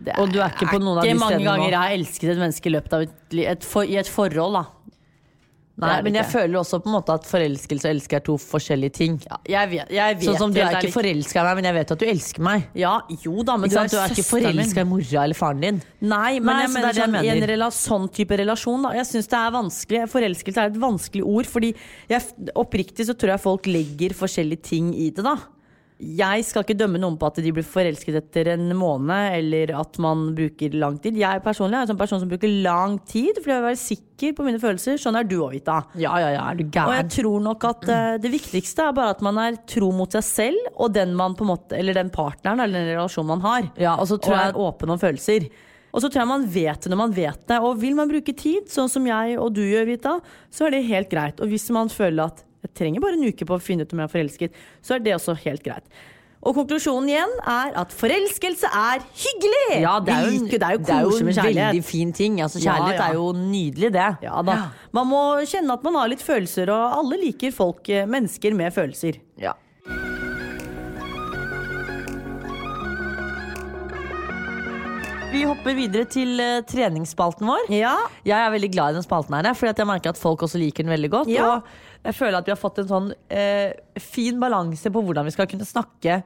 S3: Det
S2: Og du er ikke på noen av de
S3: ikke mange
S2: stedene nå?
S3: ganger jeg har elsket et menneske i løpet av et, et for, i et forhold. da
S2: Nei, men jeg føler også på en måte at forelskelse og elske er to forskjellige ting.
S3: Jeg vet, jeg vet
S2: Sånn som du er ikke forelska i meg, men jeg vet at du elsker meg.
S3: Ja, jo da, men
S2: Ikke er, Du er ikke forelska i mora eller faren din.
S3: Nei, men
S2: Nei,
S3: jeg mener,
S2: det er det jeg
S3: mener, i en sånn type relasjon da. Jeg synes det er vanskelig Forelskelse er et vanskelig ord Fordi jeg, oppriktig så tror jeg folk legger forskjellige ting i det da Jeg skal ikke dømme noen på at de blir forelsket etter en måned Eller at man bruker lang tid Jeg personlig er en sånn person som bruker lang tid For jeg vil være sikker på mine følelser Sånn er du òg, Vita
S2: Ja, ja, ja, er du
S3: og jeg tror nok at uh, det viktigste er bare at man er tro mot seg selv og den man på en måte, eller den partneren eller den relasjonen man har.
S2: Ja, og så tror
S3: og
S2: jeg-
S3: er åpen om følelser. Og så tror jeg man vet det når man vet det. Og vil man bruke tid, sånn som jeg og du gjør, Vita, så er det helt greit. Og hvis man føler at jeg trenger bare en uke på å finne ut om jeg er forelsket, så er det også helt greit. Og konklusjonen igjen er at forelskelse er hyggelig!
S2: Ja, det er jo,
S3: Vi det er jo
S2: det er jo en veldig fin ting. Altså, kjærlighet
S3: ja.
S2: er jo nydelig, det.
S3: Ja da. Man må kjenne at man har litt følelser, og alle liker folk, eh, mennesker med følelser.
S2: Ja. Vi hopper videre til uh, treningsspalten vår.
S3: Ja.
S2: Jeg er veldig glad i den spalten her, fordi at jeg merker at folk også liker den veldig godt.
S3: Ja.
S2: Og jeg føler at vi har fått en sånn eh, fin balanse på hvordan vi skal kunne snakke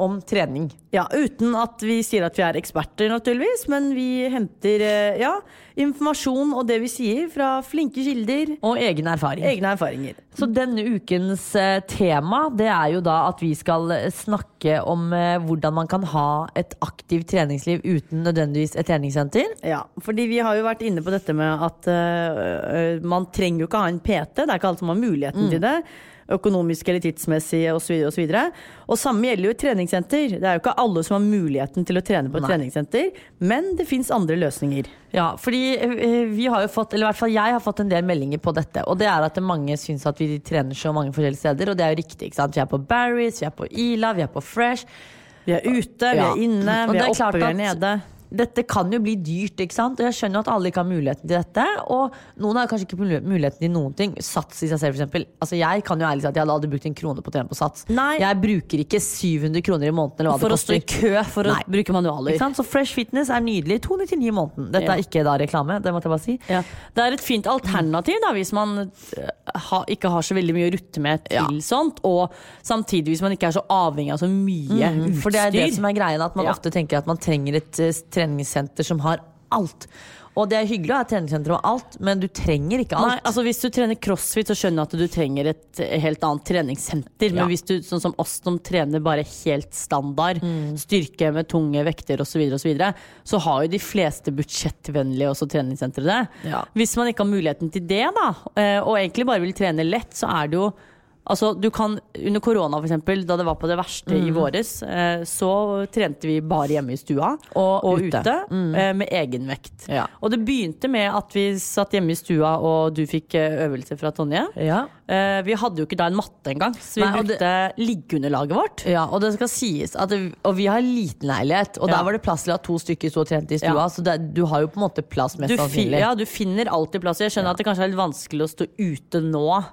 S2: om trening.
S3: Ja, uten at vi sier at vi er eksperter, naturligvis. Men vi henter eh, ja, informasjon og det vi sier fra flinke kilder.
S2: Og egne, erfaring.
S3: Egne erfaringer.
S2: Så denne ukens eh, tema det er jo da at vi skal snakke om eh, hvordan man kan ha et aktivt treningsliv uten nødvendigvis et treningssenter.
S3: Ja, fordi vi har jo vært inne på dette med at eh, man trenger jo ikke ha en PT. Det er ikke alle som har muligheten til det. Økonomisk eller tidsmessig osv. Og, så videre. og samme gjelder jo i treningssenter. Det er jo ikke alle som har muligheten til å trene på et
S2: Nei.
S3: treningssenter, men det fins andre løsninger.
S2: Ja, fordi eh, vi har jo fått, eller i hvert fall jeg har fått en del meldinger på dette. Og det er at mange syns at vi trener så mange forskjellige steder, og det er jo riktig. ikke sant? Vi er på Barry's, vi er på Ila, vi er på Fresh.
S3: Vi er ute, vi
S2: Ja.
S3: er inne,
S2: Og
S3: vi er
S2: er
S3: oppe, vi er nede.
S2: Dette kan jo bli dyrt, ikke sant? Og jeg skjønner at alle ikke har muligheten til dette. Og noen har kanskje ikke muligheten til noen ting. Sats i seg selv, eksempel. Altså, jeg kan jo ærlig si at jeg hadde aldri brukt en krone på å trene på Sats.
S3: Nei.
S2: Jeg bruker ikke 700 kroner i måneden
S3: For å stå i kø for å bruke manualer.
S2: Så Fresh Fitness er nydelig. 299 i måneden. Dette
S3: Ja.
S2: er ikke da reklame, det måtte jeg bare si.
S3: Ja. Det er et fint alternativ da, hvis man eh, ha, ikke har så veldig mye å rutte med til sånt. Og samtidig hvis man ikke er så avhengig av så mye utstyr.
S2: For det er det som er greien, at man
S3: Ja.
S2: ofte tenker at man trenger et eh, treningssenter som har alt. Og det er hyggelig å ha treningssenter og alt, men du trenger ikke alt.
S3: Nei, altså Hvis du trener crossfit, så skjønner jeg at du trenger et helt annet treningssenter. Men
S2: Ja.
S3: hvis du, sånn som oss som trener bare helt standard,
S2: Mm.
S3: styrke med tunge vekter osv., så, videre, og så, videre, så har jo de fleste budsjettvennlige også treningssentre det.
S2: Ja.
S3: Hvis man ikke har muligheten til det, da, eh, og egentlig bare vil trene lett, så er det jo Altså, du kan, Under korona, eksempel, da det var på det verste
S2: Mm.
S3: i våres, eh, så trente vi bare hjemme i stua
S2: Og
S3: ute,
S2: ute. Mm.
S3: eh, med egenvekt.
S2: Ja.
S3: Og det begynte med at vi satt hjemme i stua, og du fikk eh, øvelse fra Tonje.
S2: Ja.
S3: Eh, vi hadde jo ikke da en matte engang, så vi
S2: Nei, brukte det-
S3: liggeunderlaget vårt.
S2: Ja, og det skal sies at det, Og vi har liten leilighet, og
S3: Ja.
S2: der var det plass til at to stykker sto og trente i stua.
S3: Ja.
S2: Så det, du har jo på en måte plass, mest sannsynlig.
S3: ja, du finner alltid plass. Jeg skjønner at det kanskje er litt vanskelig å stå ute nå,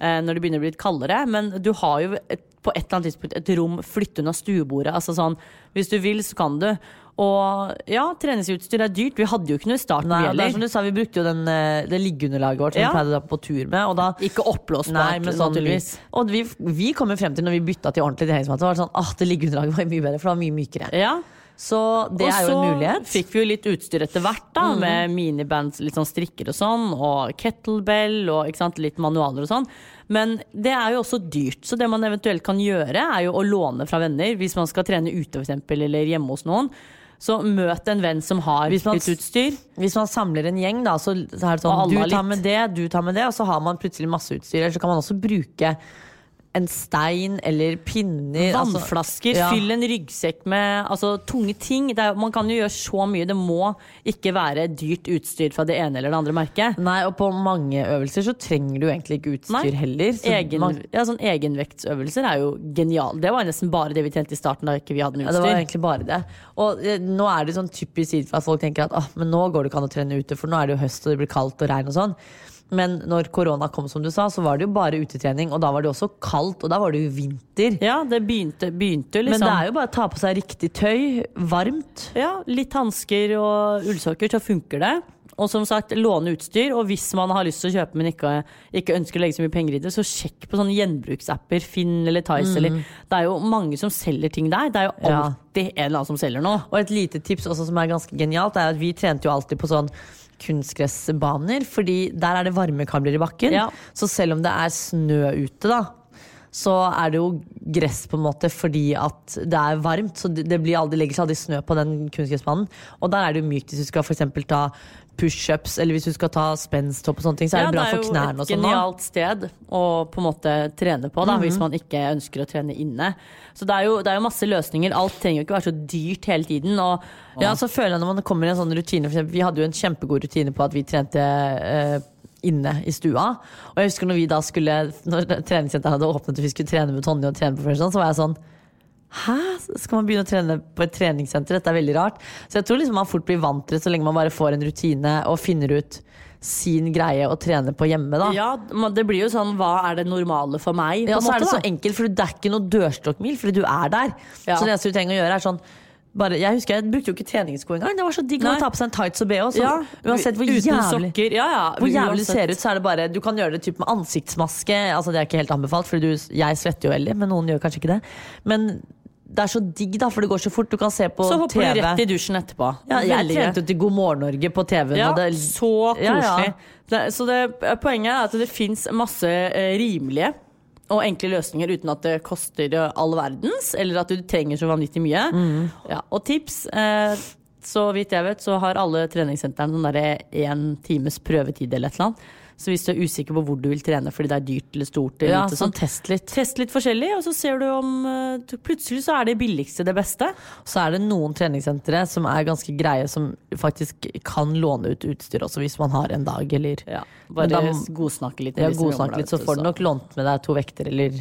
S3: eh, når det begynner å bli litt kaldere, men du har jo et, på et eller annet tidspunkt et rom flytte unna stuebordet. Altså sånn, hvis du vil, så kan du. Og ja, treningsutstyr er dyrt. Vi hadde jo ikke noe i starten,
S2: Nei, det er som du sa, Vi brukte jo den, eh, det liggeunderlaget vårt som
S3: Ja.
S2: vi pleide å dra på tur med. Og da,
S3: Ikke oppblåsbart,
S2: sånn,
S3: naturligvis.
S2: og vi, vi kom jo frem til når vi bytta til ordentlig treningsmatte, var det sånn åh, det liggeunderlaget var mye bedre, for det var mye mykere.
S3: Ja.
S2: Så det
S3: og
S2: er jo en
S3: mulighet
S2: mulighet. så
S3: fikk vi jo litt utstyr etter hvert, da, med minibands, litt sånn strikker og sånn, og kettlebell og ikke sant, litt manualer og sånn. Men det er jo også dyrt, så det man eventuelt kan gjøre, er jo å låne fra venner. Hvis man skal trene ute, eksempel, eller hjemme hos noen. Så møt en venn som har
S2: Hvis man-
S3: litt utstyr.
S2: Hvis man samler en gjeng, da, så, så er det sånn du tar
S3: litt.
S2: med det, du tar med det, og så har man plutselig masse utstyr. Eller så kan man også bruke en stein eller pinner. altså-
S3: Vannflasker,
S2: Ja.
S3: fyll en ryggsekk med altså, tunge ting. Det er, man kan jo gjøre så mye. Det må ikke være dyrt utstyr fra det ene eller det andre merket.
S2: Nei, og på mange øvelser så trenger du egentlig ikke utstyr
S3: Nei.
S2: heller. Så
S3: Egen,
S2: man,
S3: ja, sånn egenvektsøvelser er jo genial. Det var nesten bare det vi trente i starten da ikke vi hadde noe
S2: ja, det var egentlig bare det. Og eh, nå er det sånn typisk at folk tenker at ah, men nå går det ikke an å trene ute, for nå er det jo høst og det blir kaldt og regn og sånn. Men når korona kom, som du sa, så var det jo bare utetrening, og da var det også kaldt, og da var det jo vinter.
S3: Ja, det begynte, begynte liksom.
S2: Men det er jo bare å ta på seg riktig tøy, varmt.
S3: ja, Litt hansker og ullsokker, så funker det. Og som sagt, låne utstyr. Og hvis man har lyst til å kjøpe, men ikke, ikke ønsker å legge så mye penger i det, så sjekk på sånne gjenbruksapper. Finn eller Tice. Eller, det er jo mange som selger ting der. Det er jo
S2: alltid Ja.
S3: en eller annen som selger noe.
S2: Og et lite tips også som er ganske genialt, er at vi trente jo alltid på sånn kunstgressbaner, fordi der er det varmekabler i bakken.
S3: Ja.
S2: Så selv om det er snø ute, da, så er det jo gress på en måte fordi at det er varmt. Så det blir aldri, legger seg aldri snø på den kunstgressbanen. Og der er det jo mykt hvis du skal for eksempel ta pushups, eller hvis du skal ta spensthopp og sånne ting, så er
S3: Ja,
S2: det bra for knærne
S3: jo
S2: Det
S3: et
S2: jo et
S3: genialt sted å på en måte trene på, da, hvis man ikke ønsker å trene inne. Så det er, jo, det er jo masse løsninger. Alt trenger jo ikke være så dyrt hele tiden. Og,
S2: Ja, så føler jeg når man kommer i en sånn rutine for eksempel, Vi hadde jo en kjempegod rutine på at vi trente eh, inne i stua. Og jeg husker når vi da skulle Når treningssenteret hadde åpnet og vi skulle trene med Tonje og trene på første, så var jeg sånn Hæ? Skal man begynne å trene på et treningssenter? Dette er veldig rart. Så jeg tror liksom man fort blir vant til det så lenge man bare får en rutine og finner ut sin greie å trene på hjemme. da
S3: ja, det blir jo sånn Hva er det normale for meg?
S2: ja,
S3: på så
S2: så er det
S3: måte,
S2: så
S3: da?
S2: enkelt, for det er ikke noe dørstokkmil, fordi du er der.
S3: Ja.
S2: Så det eneste du trenger å gjøre, er sånn bare, Jeg husker jeg brukte jo ikke treningssko engang. Det var så digg å ta på seg en tights og bh. Så
S3: Ja,
S2: uansett hvor jævlig.
S3: Ja, ja,
S2: hvor jævlig
S3: uansett.
S2: ser ut, så er det bare Du kan gjøre det typ med ansiktsmaske. Altså Det er ikke helt anbefalt, for jeg svetter jo veldig, men noen gjør kanskje ikke det. Men det er så digg, da, for det går så fort. Du kan se på
S3: Så hopper
S2: TV.
S3: du rett i dusjen etterpå.
S2: ja, jeg trente til God morgen Norge på TV-en.
S3: Ja,
S2: det,
S3: så koselig.
S2: ja.
S3: Det, så det, poenget er at det fins masse eh, rimelige og enkle løsninger uten at det koster eh, all verdens, eller at du trenger så vanvittig mye.
S2: Mm.
S3: Ja, og tips eh, så vidt jeg vet, så har alle treningssentrene sånn derre én times prøvetid eller et eller annet. Så hvis du er usikker på hvor du vil trene fordi det er dyrt eller stort, eller
S2: ja,
S3: lite,
S2: sånn test litt.
S3: test litt forskjellig, og så ser du om eh, Plutselig så er det billigste det beste.
S2: Så er det noen treningssentre som er ganske greie, som faktisk kan låne ut utstyr også, hvis man har en dag eller
S3: Ja, bare
S2: da-
S3: godsnakke litt.
S2: Ja, godsnakke litt, så får du nok lånt med deg to vekter eller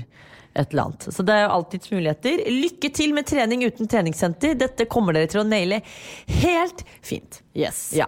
S2: et eller annet. Så det er jo alltids muligheter. Lykke til med trening uten treningssenter. Dette kommer dere til å naile helt fint.
S3: Yes.
S2: Ja.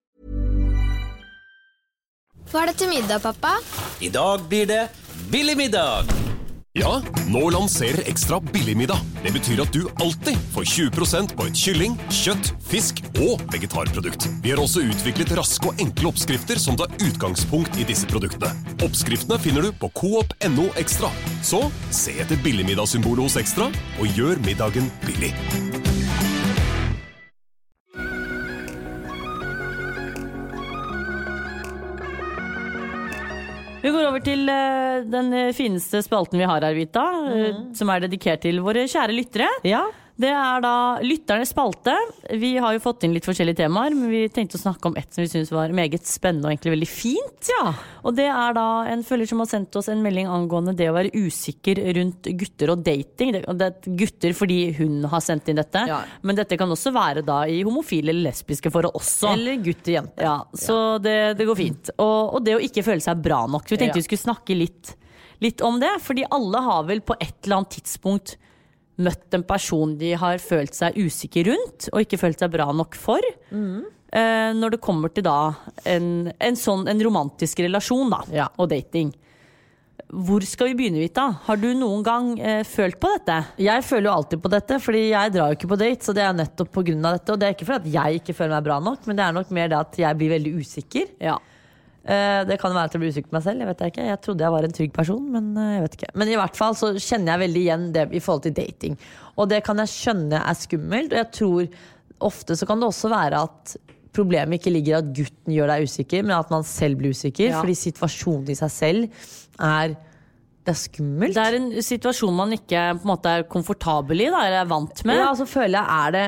S4: Hva er det til middag, pappa?
S5: I dag blir det billig middag.
S6: Ja, nå lanserer Ekstra billigmiddag. Det betyr at du alltid får 20% på et kylling, kjøtt, fisk og vegetarprodukt. Vi har også utviklet raske og enkle oppskrifter som tar utgangspunkt i disse produktene. Oppskriftene finner du på coop.no ekstra. Så se etter billigmiddagssymbolet hos Ekstra, og gjør middagen billig.
S3: Vi går over til eh, den fineste spalten vi har her, Vita. Mm. Som er dedikert til våre kjære lyttere.
S2: Ja.
S3: Det er da Lytternes spalte. Vi har jo fått inn litt forskjellige temaer, men vi tenkte å snakke om ett som vi syns var meget spennende og egentlig veldig fint. Ja. Og det er da en følger som har sendt oss en melding angående det å være usikker rundt gutter og dating. Det, er gutter fordi hun har sendt inn dette,
S2: Ja.
S3: men dette kan også være da i homofile eller lesbiske forhold også.
S2: Eller gutt-jente.
S3: Ja, så det, det går fint. Og, og det å ikke føle seg bra nok. Så Vi tenkte vi skulle snakke litt, litt om det. Fordi alle har vel på et eller annet tidspunkt møtt en person de har følt seg usikker rundt, og ikke følt seg bra nok for. Eh, når det kommer til da en, en sånn en romantisk relasjon da, og dating. Hvor skal vi begynne, Vita? Har du noen gang eh, følt på dette?
S2: Jeg føler jo alltid på dette, fordi jeg drar jo ikke på date. Så det er nettopp på grunn av dette. Og det er ikke fordi jeg ikke føler meg bra nok, men det er nok mer det at jeg blir veldig usikker.
S3: Ja.
S2: Eh, Det kan være at jeg blir usikker på meg selv. Jeg vet ikke Jeg trodde jeg var en trygg person, men eh, jeg vet ikke. Men i hvert fall så kjenner jeg veldig igjen det i forhold til dating. Og det kan jeg skjønne er skummelt. Og jeg tror ofte så kan det også være at problemet ikke ligger i at gutten gjør deg usikker, men at man selv blir usikker.
S3: Ja.
S2: Fordi situasjonen i seg selv er Det er skummelt.
S3: Det er en situasjon man ikke på en måte er komfortabel i, da, eller er vant med.
S2: Ja, så føler jeg er det,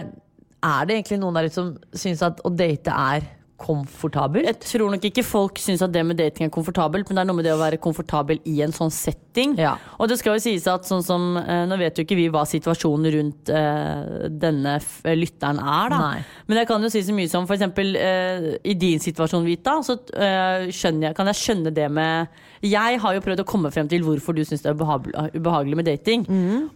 S2: er det egentlig noen der ute som syns at å date er komfortabelt?
S3: Jeg tror nok ikke folk syns at det med dating er komfortabelt, men det er noe med det å være komfortabel i en sånn setting.
S2: Ja.
S3: Og det skal jo sies at sånn som eh, Nå vet jo ikke vi hva situasjonen rundt uh, denne f lytteren er, da.
S2: Nei.
S3: Men jeg kan jo si så mye som eksempel eh, i din situasjon, Vita, så uh, jeg, kan jeg skjønne det med Jeg har jo prøvd å komme frem til hvorfor du syns det er ubehagelig, med dating.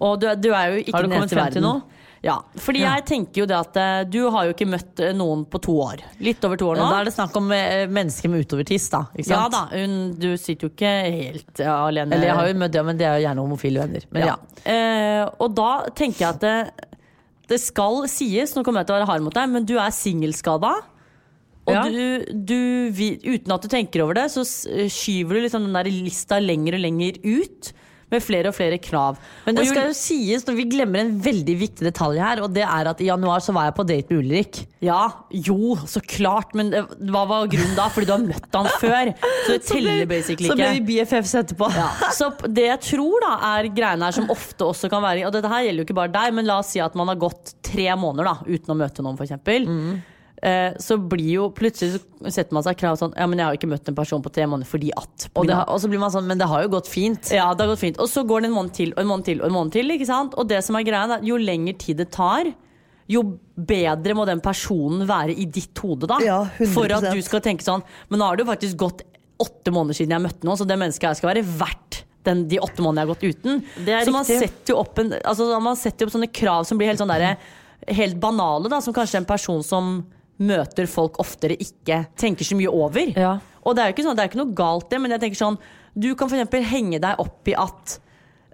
S3: Og du, du er jo ikke den
S2: kommet
S3: eneste i
S2: frem til
S3: verden.
S2: noe?
S3: Ja, fordi
S2: Ja.
S3: jeg tenker jo det at eh, du har jo ikke møtt eh, noen på to år. Litt over to år nå.
S2: Da er det snakk om eh, mennesker med utovertiss, da. Ikke
S3: Ja da, hun, du sitter jo ikke helt ja, alene.
S2: Eller jeg har jo møtt det, men det er jo gjerne homofile venner. Men ja.
S3: Eh, og da tenker jeg at det, det skal sies, nå kommer jeg til å være hard mot deg, men du er singelskada. Og
S2: Ja.
S3: du, du, uten at du tenker over det, så skyver du liksom den der lista lenger og lenger ut. Med flere og flere krav.
S2: Men det
S3: Og
S2: skal jo sies når vi glemmer en veldig viktig detalj her, og det er at i januar så var jeg på date med Ulrik.
S3: Ja, jo, så klart, men hva var grunnen da? Fordi du har møtt han før. Så det teller basically ikke.
S2: Så ble vi BFFs etterpå.
S3: Ja, så det jeg tror da er greiene her som ofte også kan være Og dette her gjelder jo ikke bare deg, men la oss si at man har gått tre måneder da uten å møte noen, f.eks. Eh, så blir jo plutselig så setter man seg krav sånn Ja, men jeg har jo ikke møtt en person på tre måneder fordi at
S2: Og, det, har- og så blir man sånn, men det har jo gått fint.
S3: Ja, det har gått fint. Og så går det en måned til og en måned til og en måned til. ikke sant? Og det som er greia, er at jo lengre tid det tar, jo bedre må den personen være i ditt hode, da.
S2: Ja, 100%.
S3: For at du skal tenke sånn Men nå har det jo faktisk gått åtte måneder siden jeg møtte noen, så det mennesket her skal være verdt den, de åtte månedene jeg har gått uten. Så man setter en, altså, man setter jo opp sånne krav som blir helt sånn derre Helt banale, da, som kanskje en person som møter folk oftere ikke tenker så mye over.
S2: Ja.
S3: Og det er jo ikke, sånn, det er ikke noe galt det, men jeg tenker sånn Du kan f.eks. henge deg opp i at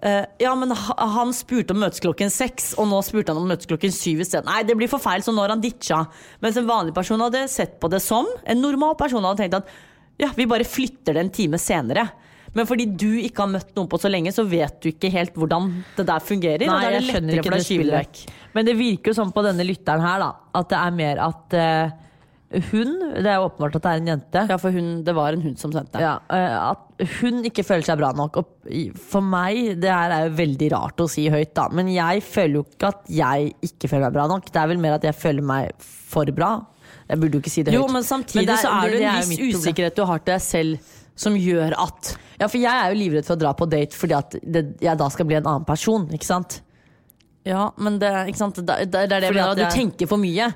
S3: uh, ja, men han spurte om møtes klokken seks, og nå spurte han om møtes klokken syv isteden. Nei, det blir for feil, så nå har han ditcha. Mens en vanlig person hadde sett på det som En normal person hadde tenkt at ja, vi bare flytter det en time senere. Men fordi du ikke har møtt noen på så lenge, så vet du ikke helt hvordan det der fungerer.
S2: Nei,
S3: er
S2: jeg skjønner ikke det spillet. Men det virker jo sånn på denne lytteren her, da, at det er mer at uh, hun Det er åpenbart at det er en jente.
S3: Ja, for hun, det var en hund som sendte.
S2: Ja, eh, at hun ikke føler seg bra nok. Og for meg, det her er jo veldig rart å si høyt, da, men jeg føler jo ikke at jeg ikke føler meg bra nok. Det er vel mer at jeg føler meg for bra. Jeg burde jo ikke si det høyt.
S3: Jo, men samtidig
S2: det
S3: så er det
S2: det
S3: en viss usikkerhet du har til deg selv som gjør at
S2: Ja, for jeg er jo livredd for å dra på date fordi at det, jeg da skal bli en annen person, ikke sant?
S3: Ja, men det, ikke sant? det, det, det er det
S2: Fordi at
S3: du tenker for mye.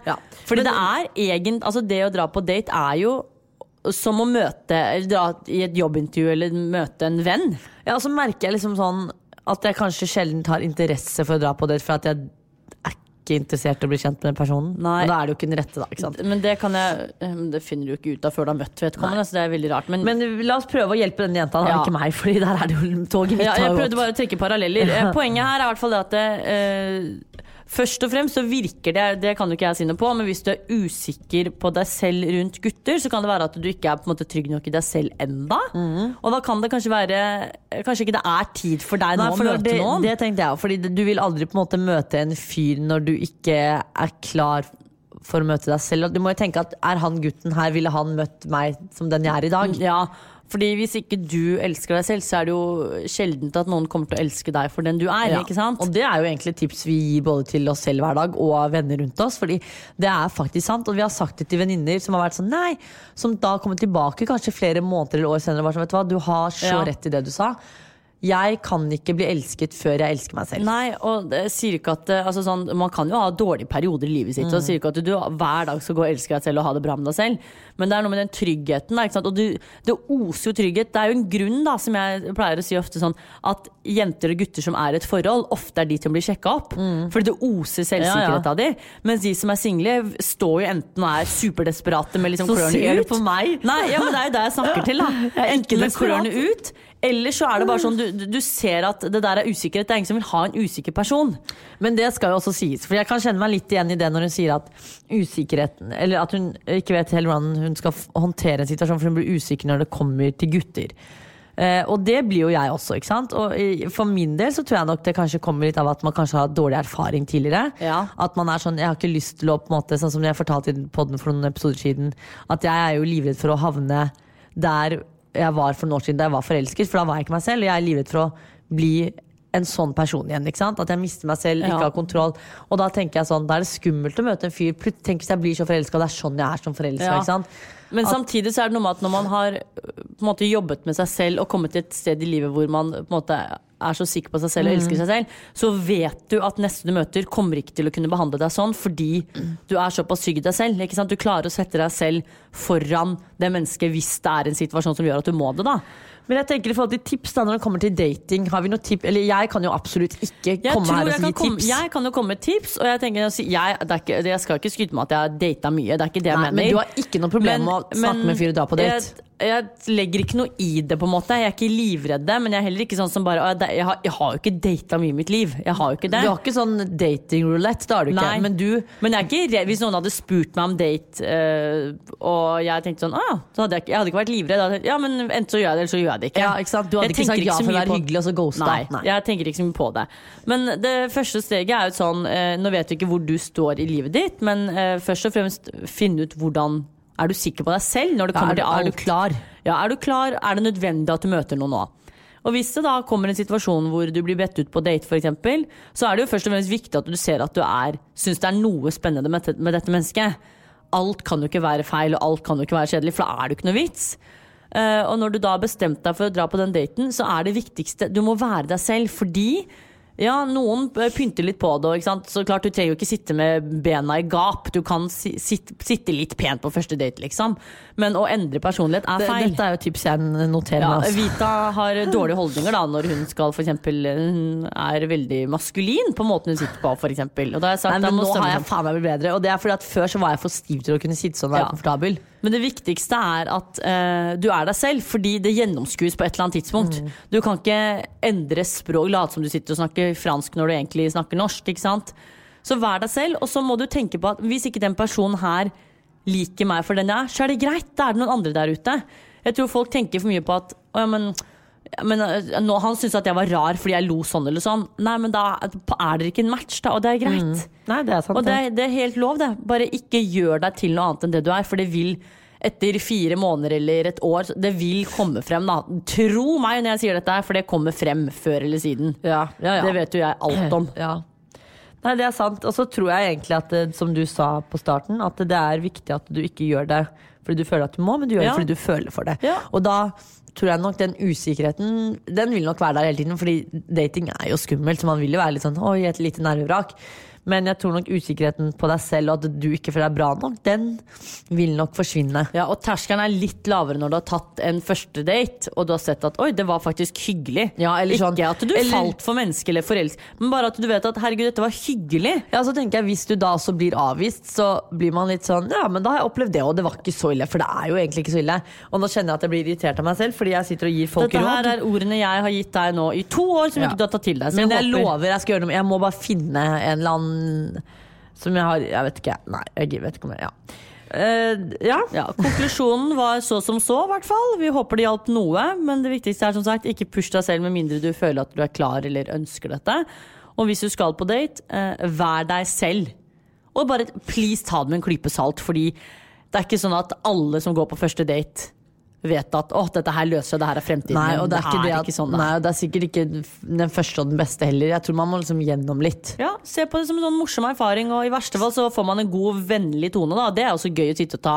S3: Fordi det er egent, altså det å dra på date er jo som å møte eller dra i et jobbintervju eller møte en venn.
S2: Ja, og så merker jeg liksom sånn at jeg kanskje sjelden har interesse for å dra på date, for at jeg ikke interessert i å bli kjent med den personen.
S3: Nei.
S2: Og da er det jo ikke den rette, da. ikke sant?
S3: Men det kan jeg eh, Det finner du ikke ut av før du har møtt vedkommende. Så det er veldig rart. Men,
S2: Men la oss prøve å hjelpe denne jenta, da,
S3: Ja.
S2: ikke meg, Fordi der er det jo toget mitt
S3: ja, jeg prøvde bare å trekke paralleller. Eh, Poenget her er i hvert fall det at det, eh, Først og fremst så virker det, det kan jo ikke jeg si noe på, men hvis du er usikker på deg selv rundt gutter, så kan det være at du ikke er på en måte trygg nok i deg selv enda.
S2: Mm.
S3: Og da kan det kanskje være Kanskje ikke det er tid for deg
S2: Nei,
S3: nå å møte
S2: det,
S3: noen.
S2: det tenkte jeg òg. Fordi du vil aldri på en måte møte en fyr når du ikke er klar for å møte deg selv. Du må jo tenke at Er han gutten her, ville han møtt meg som den jeg er i dag?
S3: Ja, fordi hvis ikke du elsker deg selv, så er det jo sjeldent at noen kommer til å elske deg for den du er.
S2: Ja.
S3: ikke sant?
S2: Og det er jo egentlig tips vi gir både til oss selv hver dag og venner rundt oss. Fordi det er faktisk sant. Og vi har sagt det til venninner som har vært sånn nei, som da kommer tilbake kanskje flere måneder eller år senere og bare sånn, vet du hva, du har så
S3: Ja.
S2: rett i det du sa. Jeg kan ikke bli elsket før jeg elsker meg selv.
S3: Nei, og det sier ikke at eh, altså sånn, Man kan jo ha dårlige perioder i livet sitt.
S2: Mm.
S3: Og sier ikke at du hver dag skal gå og elske deg selv og ha det bra med deg selv. Men det er noe med den tryggheten. Da? Og du, det oser jo trygghet. Det er jo en grunn, da, som jeg pleier å si ofte, sånn at jenter og gutter som er i et forhold, ofte er de som blir sjekka opp. Fordi det oser selvsikkerhet
S2: Mm. Ja, ja.
S3: av de. Mens de som er single, står jo enten og er superdesperate med liksom
S2: Så
S3: klørne
S2: ser du
S3: ut.
S2: på meg.
S3: Nei, ja, men det er jo det jeg snakker til, da. Enten med klørne ut, eller så er det bare sånn du, du- ser at det der er usikkerhet. Det er ingen som vil ha en usikker person.
S2: Men det skal jo også sies, for jeg kan kjenne meg litt igjen i det når hun sier at usikkerheten Eller at hun ikke vet helt hvordan hun skal håndtere en situasjon, for hun blir usikker når det kommer til gutter. Eh, og det blir jo jeg også. ikke sant? Og i- For min del så tror jeg nok det kanskje kommer litt av at man kanskje har dårlig erfaring tidligere. At man er sånn, Jeg har ikke lyst til å på en måte, Sånn som jeg fortalte i podden for noen episoder siden, at jeg er jo livredd for å havne der jeg var for noen år siden da jeg var forelsket, for da var jeg ikke meg selv. Og jeg er livredd for å bli en sånn person igjen. ikke sant? At jeg mister meg selv, ikke har kontroll. Og da tenker jeg sånn, da er det skummelt å møte en fyr. Tenk hvis jeg blir så forelska, det er sånn jeg er som forelska.
S3: Ja.
S2: ikke sant?
S3: Men
S2: At-
S3: samtidig så er det noe med at når man har på en måte jobbet med seg selv og kommet til et sted i livet hvor man på en måte er så sikker på seg selv og
S2: Mm.
S3: elsker seg selv, så vet du at neste du møter, kommer ikke til å kunne behandle deg sånn fordi du er såpass syk i deg selv. Du klarer å sette deg selv foran det mennesket hvis det er en situasjon som gjør at du må det. da
S2: Men jeg tenker i forhold til tips da, når det kommer til dating, har vi noe tips? Eller jeg kan jo absolutt ikke
S3: Jeg
S2: komme her og
S3: jeg
S2: si
S3: tips. komme-
S2: tips.
S3: Jeg kan jo komme med tips, og jeg tenker jeg, det er ikke, jeg skal ikke skryte med at jeg har data mye. Det er ikke det jeg
S2: Nei,
S3: mener.
S2: men du har ikke noe problem med å snakke med en fyr dra på date?
S3: Jeg, jeg legger ikke noe i det, på en måte. Jeg er ikke livredd, men jeg er heller ikke sånn som bare «Å, det- Jeg har, jeg har jo ikke data mye i mitt liv. Jeg har jo ikke det.
S2: Du har ikke sånn dating-roulette, det har du ikke.
S3: Nei,
S2: Men du
S3: men jeg er ikke redd hvis noen hadde spurt meg om date, øh, og jeg tenkte sånn ja, så hadde jeg, jeg hadde ikke vært livredd. Ja, men enten så gjør jeg det, eller så gjør jeg det ikke.
S2: Ja, ikke sant? Du hadde
S3: Jeg
S2: ikke sagt ja for å være hyggelig, og så ghosta.
S3: Nei,
S2: Nei.
S3: jeg tenker ikke så mye på det. Men det første steget er jo sånn eh, Nå vet du ikke hvor du står i livet ditt, men eh, først og fremst finne ut hvordan Er du sikker på deg selv når det
S2: Ja, er du-
S3: til alt?
S2: er du klar?
S3: Ja, er du klar? Er det nødvendig at du møter noen nå? Og hvis det da kommer en situasjon hvor du blir bedt ut på date, eksempel, så er det jo først og fremst viktig at du ser at du er syns det er noe spennende med, med dette mennesket. Alt kan jo ikke være feil, og alt kan jo ikke være kjedelig, for da er det jo ikke noe vits. Eh, og når du da har bestemt deg for å dra på den daten, så er det viktigste Du må være deg selv, fordi ja, noen eh, pynter litt på det. Så klart, Du trenger jo ikke sitte med bena i gap. Du kan si, sitte, sitte litt pent på første date, liksom. Men å endre personlighet er
S2: Det-
S3: feil.
S2: Dette er jo tips jeg noterer meg. altså.
S3: Vita har dårlige holdninger da når hun skal for eksempel, Hun er veldig maskulin på måten hun sitter på, f.eks. Og da har jeg sagt
S2: Nei, men nå har jeg faen meg blitt bedre. Og det er fordi at Før så var jeg for stiv til å kunne sitte sånn og være
S3: Ja.
S2: komfortabel.
S3: Men det viktigste er at uh, du er deg selv, fordi det gjennomskues på et eller annet tidspunkt.
S2: Mm.
S3: Du kan ikke endre språk, late som du sitter og snakker fransk når du egentlig snakker norsk. ikke sant? Så vær deg selv, og så må du tenke på at hvis ikke den personen her liker meg for den jeg er, så er det greit. Da er det noen andre der ute. Jeg tror folk tenker for mye på at å, ja, men men øh, nå, Han syntes at jeg var rar fordi jeg lo sånn eller sånn. Nei, men da er dere ikke en match, da, og det er greit.
S2: Mm. Nei, det er sant,
S3: og det,
S2: det.
S3: er helt lov, det. Bare ikke gjør deg til noe annet enn det du er, for det vil etter fire måneder eller et år, det vil komme frem. da Tro meg når jeg sier dette, for det kommer frem før eller siden.
S2: Ja, ja, ja.
S3: Det vet jo jeg alt om.
S2: Ja. Nei, det er sant. Og så tror jeg egentlig at, det, som du sa på starten, at det er viktig at du ikke gjør det fordi du føler at du må, men du gjør det fordi du føler for det. Og da tror jeg nok den usikkerheten Den vil nok være der hele tiden, fordi dating er jo skummelt, så man vil jo være litt sånn oi, et lite nervevrak. Men jeg tror nok usikkerheten på deg selv og at du ikke føler deg bra nok, den vil nok forsvinne.
S3: Ja, og terskelen er litt lavere når du har tatt en første date, og du har sett at oi, det var faktisk hyggelig.
S2: Ja, eller sånn-
S3: ikke at du
S2: eller-
S3: falt for mennesket eller forelsket, men bare at du vet at herregud, dette var hyggelig.
S2: Ja, så tenker jeg Hvis du da også blir avvist, så blir man litt sånn Ja, men da har jeg opplevd det, og det var ikke så ille. For det er jo egentlig ikke så ille. Og nå kjenner jeg at jeg blir irritert av meg selv, fordi jeg sitter og gir folk
S3: Dette
S2: råd.
S3: her er ordene jeg har gitt deg nå i to år, som
S2: Ja.
S3: ikke du har tatt til deg. Så
S2: Men jeg
S3: håper-
S2: lover jeg skal gjøre noe Jeg må bare finne en eller annen som jeg har Jeg vet ikke. Nei, jeg vet ikke om jeg Ja. Uh, ja.
S3: Ja, konklusjonen var så som så, i hvert fall. Vi håper det hjalp noe, men det viktigste er som sagt ikke push deg selv med mindre du føler at du er klar eller ønsker dette. Og hvis du skal på date, uh, vær deg selv. Og bare please ta det med en klype salt, fordi det er ikke sånn at alle som går på første date, vet at å, dette her løser seg, det her er fremtiden.
S2: Nei, og det er ikke det at,
S3: sånn. det er.
S2: nei, det er sikkert ikke den første og den beste heller. Jeg tror man må liksom gjennom litt.
S3: Ja, Se på det som en sånn morsom erfaring, og i verste fall så får man en god, vennlig tone. da Det er også gøy å sitte og ta,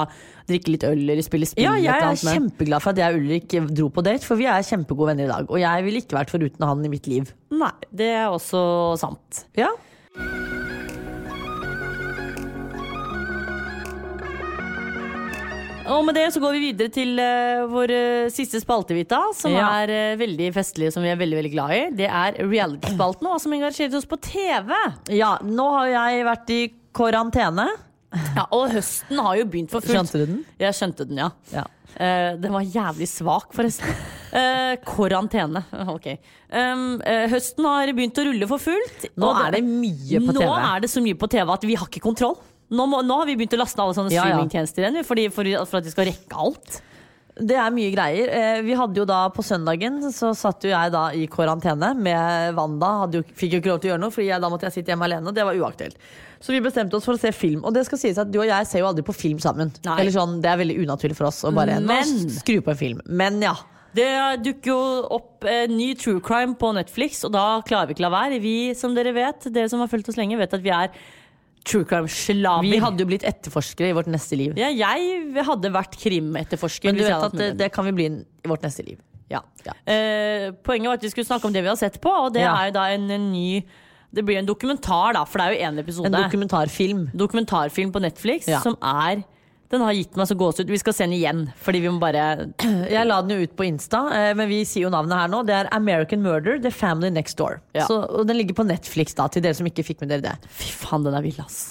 S3: drikke litt øl eller spille spill.
S2: Ja, jeg er kjempeglad for at jeg og Ulrik dro på date, for vi er kjempegode venner i dag. Og jeg ville ikke vært foruten han i mitt liv.
S3: Nei, det er også sant.
S2: Ja.
S3: Og med det så går vi videre til uh, vår uh, siste spalte, Vita, som
S2: Ja.
S3: er uh, veldig festlig, som vi er veldig veldig glad i. Det er reality-spalten, og hva som engasjerer oss på TV.
S2: ja, nå har jeg vært i karantene.
S3: Ja, Og høsten har jo begynt for fullt.
S2: Skjønte du den?
S3: Jeg skjønte den, ja.
S2: Ja.
S3: Uh, den var jævlig svak, forresten. Uh, karantene. Ok. Um, uh, høsten har begynt å rulle for fullt.
S2: Nå er det mye på TV.
S3: nå er det så mye på TV at vi har ikke kontroll. Nå, må, nå har vi begynt å laste alle sånne
S2: Ja,
S3: streamingtjenester igjen, fordi, for, for at vi skal rekke alt.
S2: Det er mye greier. Eh, Vi hadde jo da På søndagen så satt jo jeg da i karantene med Wanda. Jo, fikk jo ikke lov til å gjøre noe, Fordi jeg, da måtte jeg sitte hjemme alene. Og det var uaktuelt. Så vi bestemte oss for å se film. Og det skal sies at du og jeg ser jo aldri på film sammen.
S3: Nei.
S2: Eller sånn, Det er veldig unaturlig for oss å bare
S3: Men-
S2: skru på en film. Men ja.
S3: Det dukker jo opp en ny true crime på Netflix, og da klarer vi ikke la være. Vi, som dere vet, dere som har fulgt oss lenge, vet at vi er true crime-slaver.
S2: Vi hadde jo blitt etterforskere i vårt neste liv.
S3: ja, jeg hadde vært krimetterforsker.
S2: Men du vet at det, det kan vi bli i vårt neste liv.
S3: Ja.
S2: Ja.
S3: Eh, poenget var at vi skulle snakke om det vi har sett på, og det
S2: Ja.
S3: er jo da en, en ny Det blir en dokumentar, da, for det er jo én episode.
S2: En dokumentarfilm.
S3: dokumentarfilm på Netflix som er Den har gitt meg så gåsehud. Vi skal se den igjen, fordi vi må bare
S2: Jeg la den jo ut på Insta, eh, men vi sier jo navnet her nå. Det er American Murder, The Family Next Door.
S3: Ja.
S2: Så, og den ligger på Netflix, da, til dere som ikke fikk med dere det.
S3: Fy faen, den er vill, ass.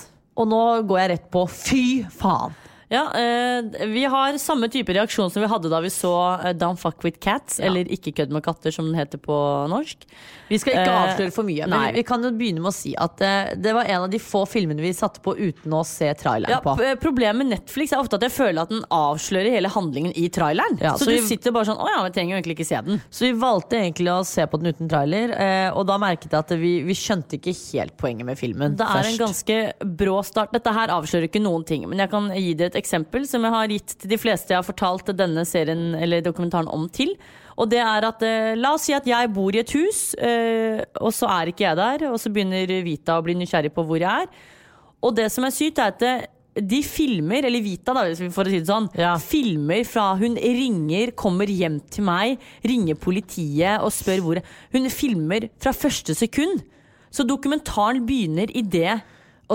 S2: Og nå går jeg rett på fy faen.
S3: Ja, eh, vi har samme type reaksjon som vi hadde da vi så eh, Don't Fuck With Cats,
S2: Ja.
S3: eller Ikke kødd med katter, som den heter på norsk.
S2: Vi skal ikke
S3: Eh,
S2: avsløre for mye, men
S3: nei.
S2: vi kan jo begynne med å si at det var en av de få filmene vi satte på uten å se traileren
S3: Ja,
S2: på.
S3: Problemet med Netflix er ofte at jeg føler at den avslører hele handlingen i traileren.
S2: Ja,
S3: så,
S2: så
S3: du
S2: vi-
S3: sitter bare sånn Å ja, vi trenger jo egentlig ikke se den.
S2: Så vi valgte egentlig å se på den uten trailer, eh, og da merket jeg at vi, vi skjønte ikke helt poenget med filmen
S3: Det er
S2: først.
S3: en ganske brå start. Dette her avslører ikke noen ting, men jeg kan gi dere et eksempel som jeg har gitt til de fleste jeg har fortalt denne serien eller dokumentaren om til. Og det er at eh, La oss si at jeg bor i et hus, eh, og så er ikke jeg der. Og så begynner Vita å bli nysgjerrig på hvor jeg er. Og det som er sykt, er at eh, de filmer, eller Vita, da, for å si det sånn,
S2: Ja.
S3: filmer fra hun ringer, kommer hjem til meg, ringer politiet og spør hvor Hun filmer fra første sekund. Så dokumentaren begynner i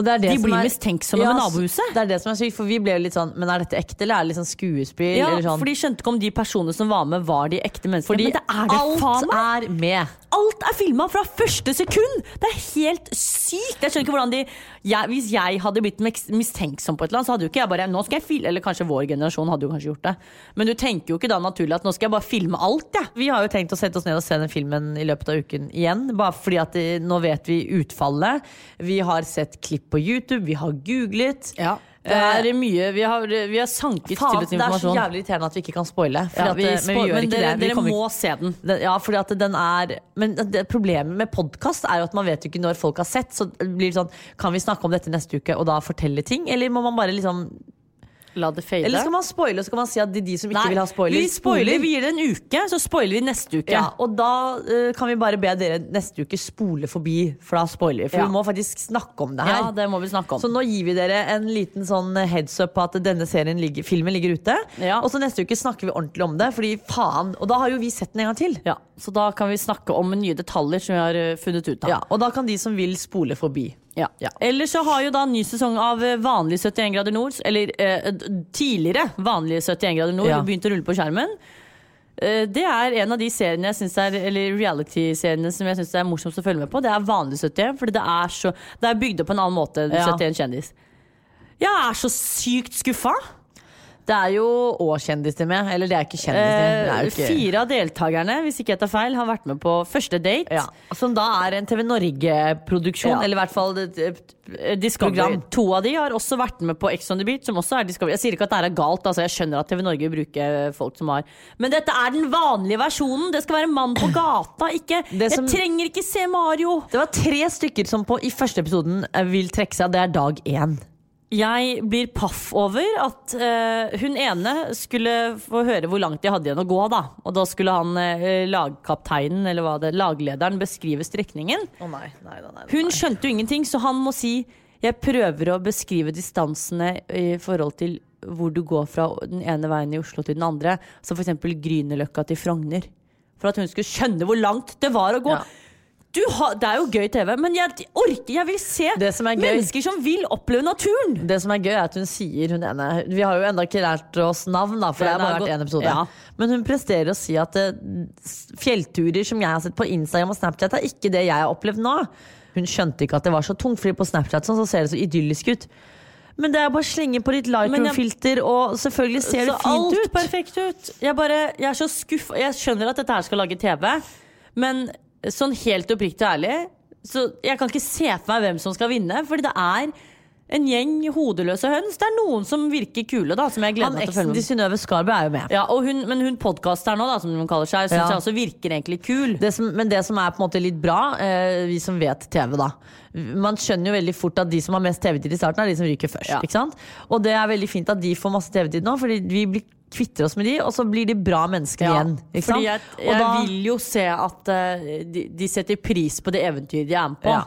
S3: det
S2: det det
S3: De
S2: som
S3: blir
S2: er-
S3: mistenksomme med nabohuset.
S2: Det er det som er sykt, for vi ble jo litt sånn Men er dette ekte, eller er det litt sånn skuespill?
S3: Ja,
S2: eller sånn?
S3: For de skjønte ikke om de personene som var med, var de ekte menneskene.
S2: Fordi
S3: Men det er det
S2: alt
S3: faen meg!
S2: er med.
S3: Alt er filma fra første sekund! Det er helt sykt! Jeg skjønner ikke hvordan de jeg, Hvis jeg hadde blitt mistenksom på et eller annet, så hadde jo ikke jeg bare Nå skal jeg filme Eller kanskje vår generasjon hadde jo kanskje gjort det. Men du tenker jo ikke da naturlig at nå skal jeg bare filme alt, jeg.
S2: Vi har jo tenkt å sette oss ned og se den filmen i løpet av uken igjen. Bare fordi at eh, nå vet vi utfallet. Vi har sett klipp på YouTube, vi har googlet.
S3: Ja. Det er mye Vi har, vi har sanket
S2: Faen,
S3: til oss
S2: det er så jævlig irriterende at vi ikke kan spoile.
S3: Ja,
S2: at,
S3: vi
S2: eh, men vi
S3: men dere, dere må
S2: ikke-
S3: se den.
S2: Den, ja, fordi at den er Men det, problemet med podkast er jo at man vet jo ikke når folk har sett. Så blir det sånn Kan vi snakke om dette neste uke og da fortelle ting? Eller må man bare liksom
S3: La det fade.
S2: Eller skal man spoile og så kan man si at det er de som ikke
S3: Nei,
S2: vil ha spoiler,
S3: vi spoiler. Vi gir det en uke, så spoiler vi neste uke.
S2: Ja, og da uh, kan vi bare be dere neste uke spole forbi, for da spoiler vi. For
S3: Ja.
S2: vi må faktisk snakke om det her.
S3: Ja, det må vi snakke om.
S2: Så nå gir vi dere en liten sånn heads up på at denne serien ligger, filmen ligger ute.
S3: Ja.
S2: Og så neste uke snakker vi ordentlig om det, fordi faen. Og da har jo vi sett den en gang til.
S3: Ja, så da kan vi snakke om nye detaljer som vi har eh, funnet ut av.
S2: Ja, og da kan de som vil spole forbi.
S3: Ja. Ellers så har jo da ny sesong av eh, Vanlig 71 grader nord, eller eh, tidligere Vanlig 71 grader nord,
S2: Ja.
S3: begynt å rulle på skjermen. Eh, Det er en av de seriene jeg synes er, eller reality-seriene som jeg syns er morsomst å følge med på. Det er Vanlig 71, fordi det er, så, det er bygd opp på en annen måte enn
S2: Ja.
S3: 71 kjendis. Jeg er så sykt skuffa.
S2: Det er jo Å-kjendiser med. Eller det er ikke kjendiser. er
S3: Eh,
S2: jo ikke...
S3: Fire av deltakerne, hvis ikke jeg tar feil, har vært med på første date.
S2: Ja, Som da er en TV Norge-produksjon,
S3: Ja.
S2: eller i hvert fall et, et,
S3: Eh, Discovery.
S2: Program.
S3: To av de har også vært med på Ex on the Beach, som også er Discovery. Jeg sier ikke at det er galt, altså jeg skjønner at TV Norge bruker folk som har Men dette er den vanlige versjonen! Det skal være mann på gata, ikke
S2: Det som-
S3: Jeg trenger ikke se Mario!
S2: Det var tre stykker som på, i første episoden eh, vil trekke seg. Det er dag én.
S3: Jeg blir paff over at uh, hun ene skulle få høre hvor langt de hadde igjen å gå. da Og da skulle han uh, lagkapteinen, eller hva det laglederen, beskrive strekningen.
S2: Oh, nei, nei, nei.
S3: Hun skjønte jo ingenting, så han må si Jeg prøver å beskrive distansene i forhold til hvor du går fra den ene veien i Oslo til den andre. Som f.eks. Grünerløkka til Frogner. For at hun skulle skjønne hvor langt det var å gå.
S2: Ja.
S3: Du har, det er jo gøy TV, men jeg orker Jeg vil se
S2: Det som er
S3: mennesker som vil oppleve naturen!
S2: Det som er gøy, er at hun sier hun ene Vi har jo ennå ikke lært oss navn, da, for det har bare vært én episode.
S3: ja.
S2: Men hun presterer å si at eh, fjellturer som jeg har sett på Instagram og Snapchat, er ikke det jeg har opplevd nå. Hun skjønte ikke at det var så tungt, Fordi på Snapchat sånn, så ser det så idyllisk ut. Men det er bare å slenge på litt lightroom-filter, og selvfølgelig ser det
S3: så
S2: fint
S3: alt perfekt ut. Jeg, bare, jeg er så skuffa. Jeg skjønner at dette her skal lage TV, men sånn helt oppriktig og ærlig så Jeg kan ikke se for meg hvem som skal vinne, fordi det er en gjeng hodeløse høns. Det er noen som virker kule, da, som jeg gleder
S2: Han
S3: meg til å følge med.
S2: eksen til Synnøve Skarbø er jo med.
S3: Ja, og hun, men hun podkasteren nå, som hun kaller seg, syns
S2: Ja.
S3: jeg også virker egentlig kul.
S2: Det som, men det som er på en måte litt bra, eh, vi som vet TV, da. Man skjønner jo veldig fort at de som har mest TV-tid i starten, er de som ryker først.
S3: Ja.
S2: Og det er veldig fint at de får masse TV-tid nå, Fordi vi blir kvitter oss med de, og så blir de bra mennesker igjen. Ikke?
S3: Fordi jeg, jeg
S2: da-
S3: vil jo se at uh, de, de setter pris på det eventyret de er med på.
S2: ja.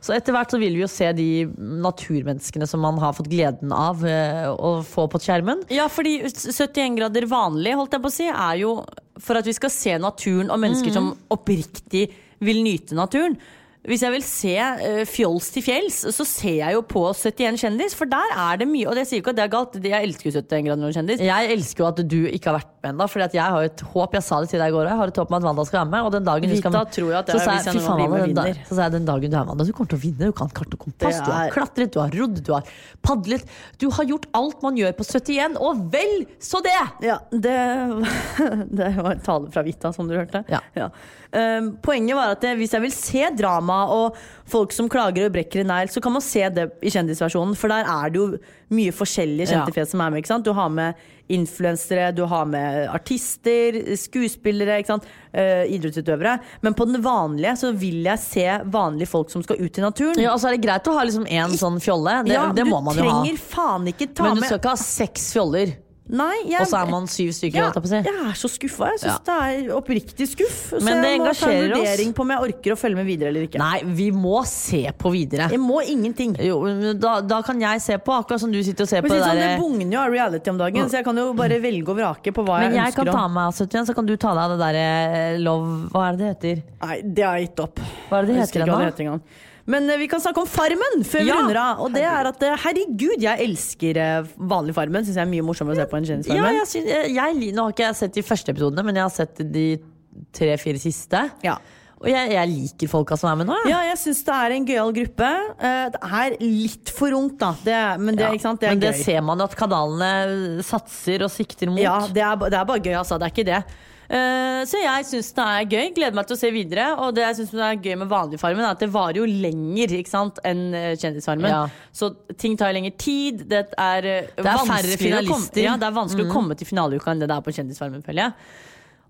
S2: Så etter hvert så vil vi jo se de naturmenneskene som man har fått gleden av uh, å få på skjermen.
S3: Ja, fordi 71 grader vanlig, holdt jeg på å si, er jo for at vi skal se naturen og mennesker som oppriktig vil nyte naturen. Hvis jeg vil se uh, fjols til fjells, så ser jeg jo på 71 kjendis, for der er det mye. Og det sier ikke at det er galt, jeg elsker jo 71 grader nord kjendis.
S2: Jeg elsker jo at du ikke har vært med ennå, for jeg har et håp. Jeg sa det til deg i går, og jeg har et håp om at Wanda skal være med. Og den dagen du skal
S3: Vita jeg
S2: så sa
S3: jeg
S2: fy faen, Wanda, den da- Så sa jeg den dagen du er Wanda, du kommer til å vinne. Du kan kart og kompass,
S3: er...
S2: du har klatret, du har rodd, du har padlet. Du har gjort alt man gjør på 71, og vel så det!
S3: Ja, det, det var en tale fra Vita, som du hørte.
S2: Ja. Ja.
S3: Um, poenget var at hvis jeg vil se drama og folk som klager og brekker en negl, så kan man se det i kjendisversjonen. For der er det jo mye forskjellige kjente fjes som er med. Du har med influensere, du har med artister, skuespillere? Eh, idrettsutøvere. Men på den vanlige så vil jeg se vanlige folk som skal ut i naturen.
S2: Ja, altså er det greit å ha liksom én sånn fjolle. Det,
S3: Ja,
S2: det må man jo ha. Men du skal ikke ha seks fjoller,
S3: Nei, jeg,
S2: og så er man syv stykker.
S3: ja,
S2: jeg
S3: jeg er så skuffa. Jeg syns det er oppriktig skuff. Så
S2: Men det
S3: jeg må ta en
S2: vurdering oss.
S3: på om jeg orker å følge med videre eller ikke.
S2: Nei, vi må se på videre.
S3: Jeg må ingenting.
S2: Jo, da, da kan jeg se på, akkurat som du sitter og ser
S3: Men
S2: på det
S3: sånn, det bugner jo av reality om dagen, så jeg kan jo bare velge og vrake på hva jeg, ønsker.
S2: Men jeg kan ta
S3: meg
S2: med meg 71, så kan du ta deg av det der love Hva er det det heter?
S3: Nei, det har jeg gitt opp.
S2: Hva er det det heter ennå?
S3: Men eh, vi kan snakke om Farmen før vi
S2: Ja.
S3: runder av. Og det er at eh, herregud, jeg elsker eh, vanlig Farmen. Syns jeg er mye morsommere å se på enn
S2: Ja,
S3: Kjendisfarmen.
S2: jeg, synes, jeg, nå har ikke jeg sett de første episodene, men jeg har sett de tre-fire siste.
S3: Ja.
S2: Og jeg, jeg liker folka som er med nå. Ja,
S3: Ja, jeg syns det er en gøyal gruppe. Det er litt for ungt, da. Det, men det,
S2: Ja,
S3: det
S2: men det ser man at kanalene satser og sikter mot.
S3: Ja, det er, det er bare gøy, altså. Det er ikke det. Eh, så jeg syns det er gøy. Gleder meg til å se videre. Og det jeg synes er gøy med vanlig Farmen, er at det varer jo lenger ikke sant, enn eh, Kjendisfarmen.
S2: Ja.
S3: Så ting tar lengre tid. Det er, eh,
S2: Det er færre
S3: komme-
S2: finalister.
S3: Ja, det er vanskelig
S2: Mm.
S3: å komme til finaleuka enn det det er på Kjendisfarmen, føler jeg.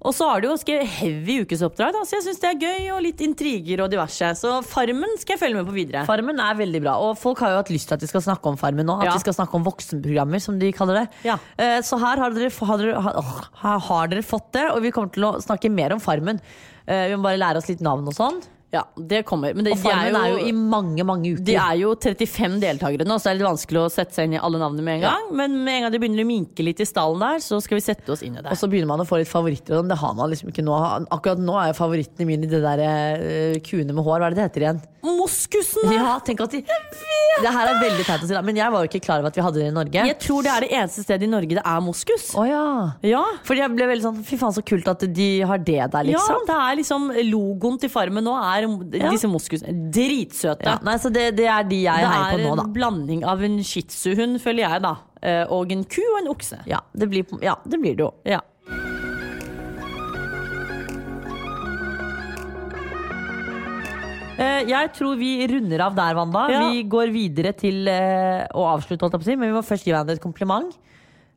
S3: Og så har du jo skrevet heavy ukesoppdrag, da, så jeg syns det er gøy, og litt intriger og diverse. Så Farmen skal jeg følge med på videre.
S2: Farmen er veldig bra, og folk har jo hatt lyst til at vi skal snakke om Farmen nå. At
S3: Ja.
S2: vi skal snakke om voksenprogrammer, som de kaller det. Eh, Så her har dere, har, dere, har, har dere fått det, og vi kommer til å snakke mer om Farmen. Eh, Vi må bare lære oss litt navn og sånn.
S3: Ja, det kommer. Men det,
S2: og Farmen
S3: de
S2: er, jo, i mange, mange uker.
S3: De er jo 35 deltakere nå, så det er litt vanskelig å sette seg inn i alle navnene med en
S2: Ja.
S3: gang. Men med en gang det begynner å minke litt i stallen der, så skal vi sette oss inn i det.
S2: Og så begynner man å få litt favoritter, det har man liksom ikke nå. Akkurat nå er favorittene mine de der eh, kuene med hår. Hva er det det heter igjen?
S3: Moskusen!
S2: Ja, tenk at de Det her er veldig teit å si, men jeg var jo ikke klar over at vi hadde det i Norge.
S3: Jeg tror det er det eneste stedet i Norge det er moskus.
S2: Oh, ja.
S3: Ja.
S2: Fordi jeg ble veldig sånn Fy faen, så kult at de har det der, liksom.
S3: Ja, det er liksom Logoen til Farmen nå er
S2: Ja.
S3: disse moskusene. Dritsøte.
S2: Ja, nei, så det, det er de jeg
S3: det
S2: heier på nå, da.
S3: Det er en blanding av en shih tzu-hund, føler jeg, da. eh, Og en ku og en okse.
S2: Ja, det blir, ja, det blir det jo.
S3: Ja.
S2: Jeg tror vi runder av der, Wanda.
S3: Ja.
S2: Vi går videre til eh, å avslutte, jeg men vi må først gi hverandre et kompliment.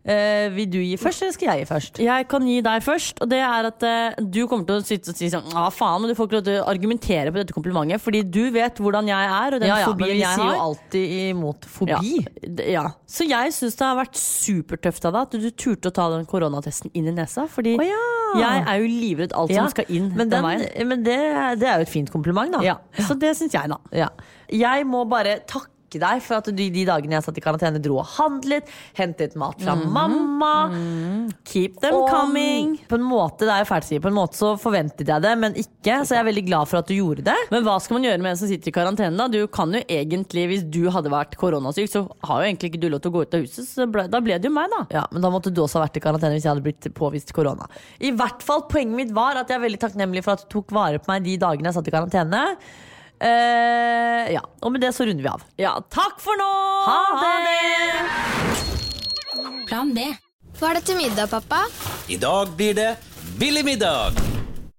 S2: Uh, vil du gi først, eller skal jeg gi først?
S3: Jeg kan gi deg først, og det er at uh, du kommer til å sitte og si sånn Ja, faen, og du får ikke lov til å argumentere på dette komplimentet, fordi du vet hvordan jeg er, og den
S2: Ja, ja, men vi
S3: jeg
S2: sier jo alltid imot fobi.
S3: Ja, ja. Så jeg syns det har vært supertøft av deg at du turte å ta den koronatesten inn i nesa. Fordi
S2: oh, ja.
S3: Jeg er jo livredd alt som skal inn
S2: men,
S3: den,
S2: den, men det, det er jo et fint kompliment, da.
S3: Ja, så det syns jeg, da.
S2: Ja. Jeg må bare takke deg for at du de dagene jeg satt i karantene, dro og handlet, hentet mat fra mamma.
S3: Keep them
S2: Og
S3: coming.
S2: På en måte, det er jo fælt å si, på en måte så forventet jeg det, men ikke. Så jeg er veldig glad for at du gjorde det.
S3: Men hva skal man gjøre med en som sitter i karantene? Da Du kan jo egentlig, Hvis du hadde vært koronasyk, så har jo egentlig ikke du lov til å gå ut av huset. Så ble, da ble det jo meg, da.
S2: Ja, Men da måtte du også ha vært i karantene hvis jeg hadde blitt påvist korona. I hvert fall, Poenget mitt var at jeg er veldig takknemlig for at du tok vare på meg de dagene jeg satt i karantene. Eh, ja, Og med det så runder vi av.
S3: Ja, takk for nå!
S2: Ha det!
S4: Plan B. Hva er det til middag, pappa?
S5: I dag blir det billig middag.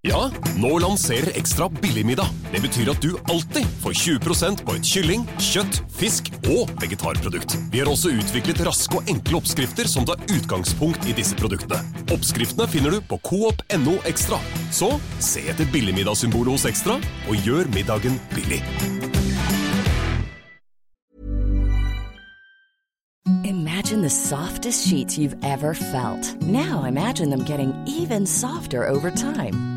S6: Ja, nå lanserer Ekstra billigmiddag. Det betyr at du alltid får 20% på et kylling, kjøtt, fisk og vegetarprodukt. Vi har også utviklet raske og enkle oppskrifter som tar utgangspunkt i disse produktene. Oppskriftene finner du på coop.no ekstra. Så se etter billigmiddagssymbolet hos Ekstra, og gjør middagen billig.
S7: Imagine the softest sheets you've ever felt. Now imagine them getting even softer over time.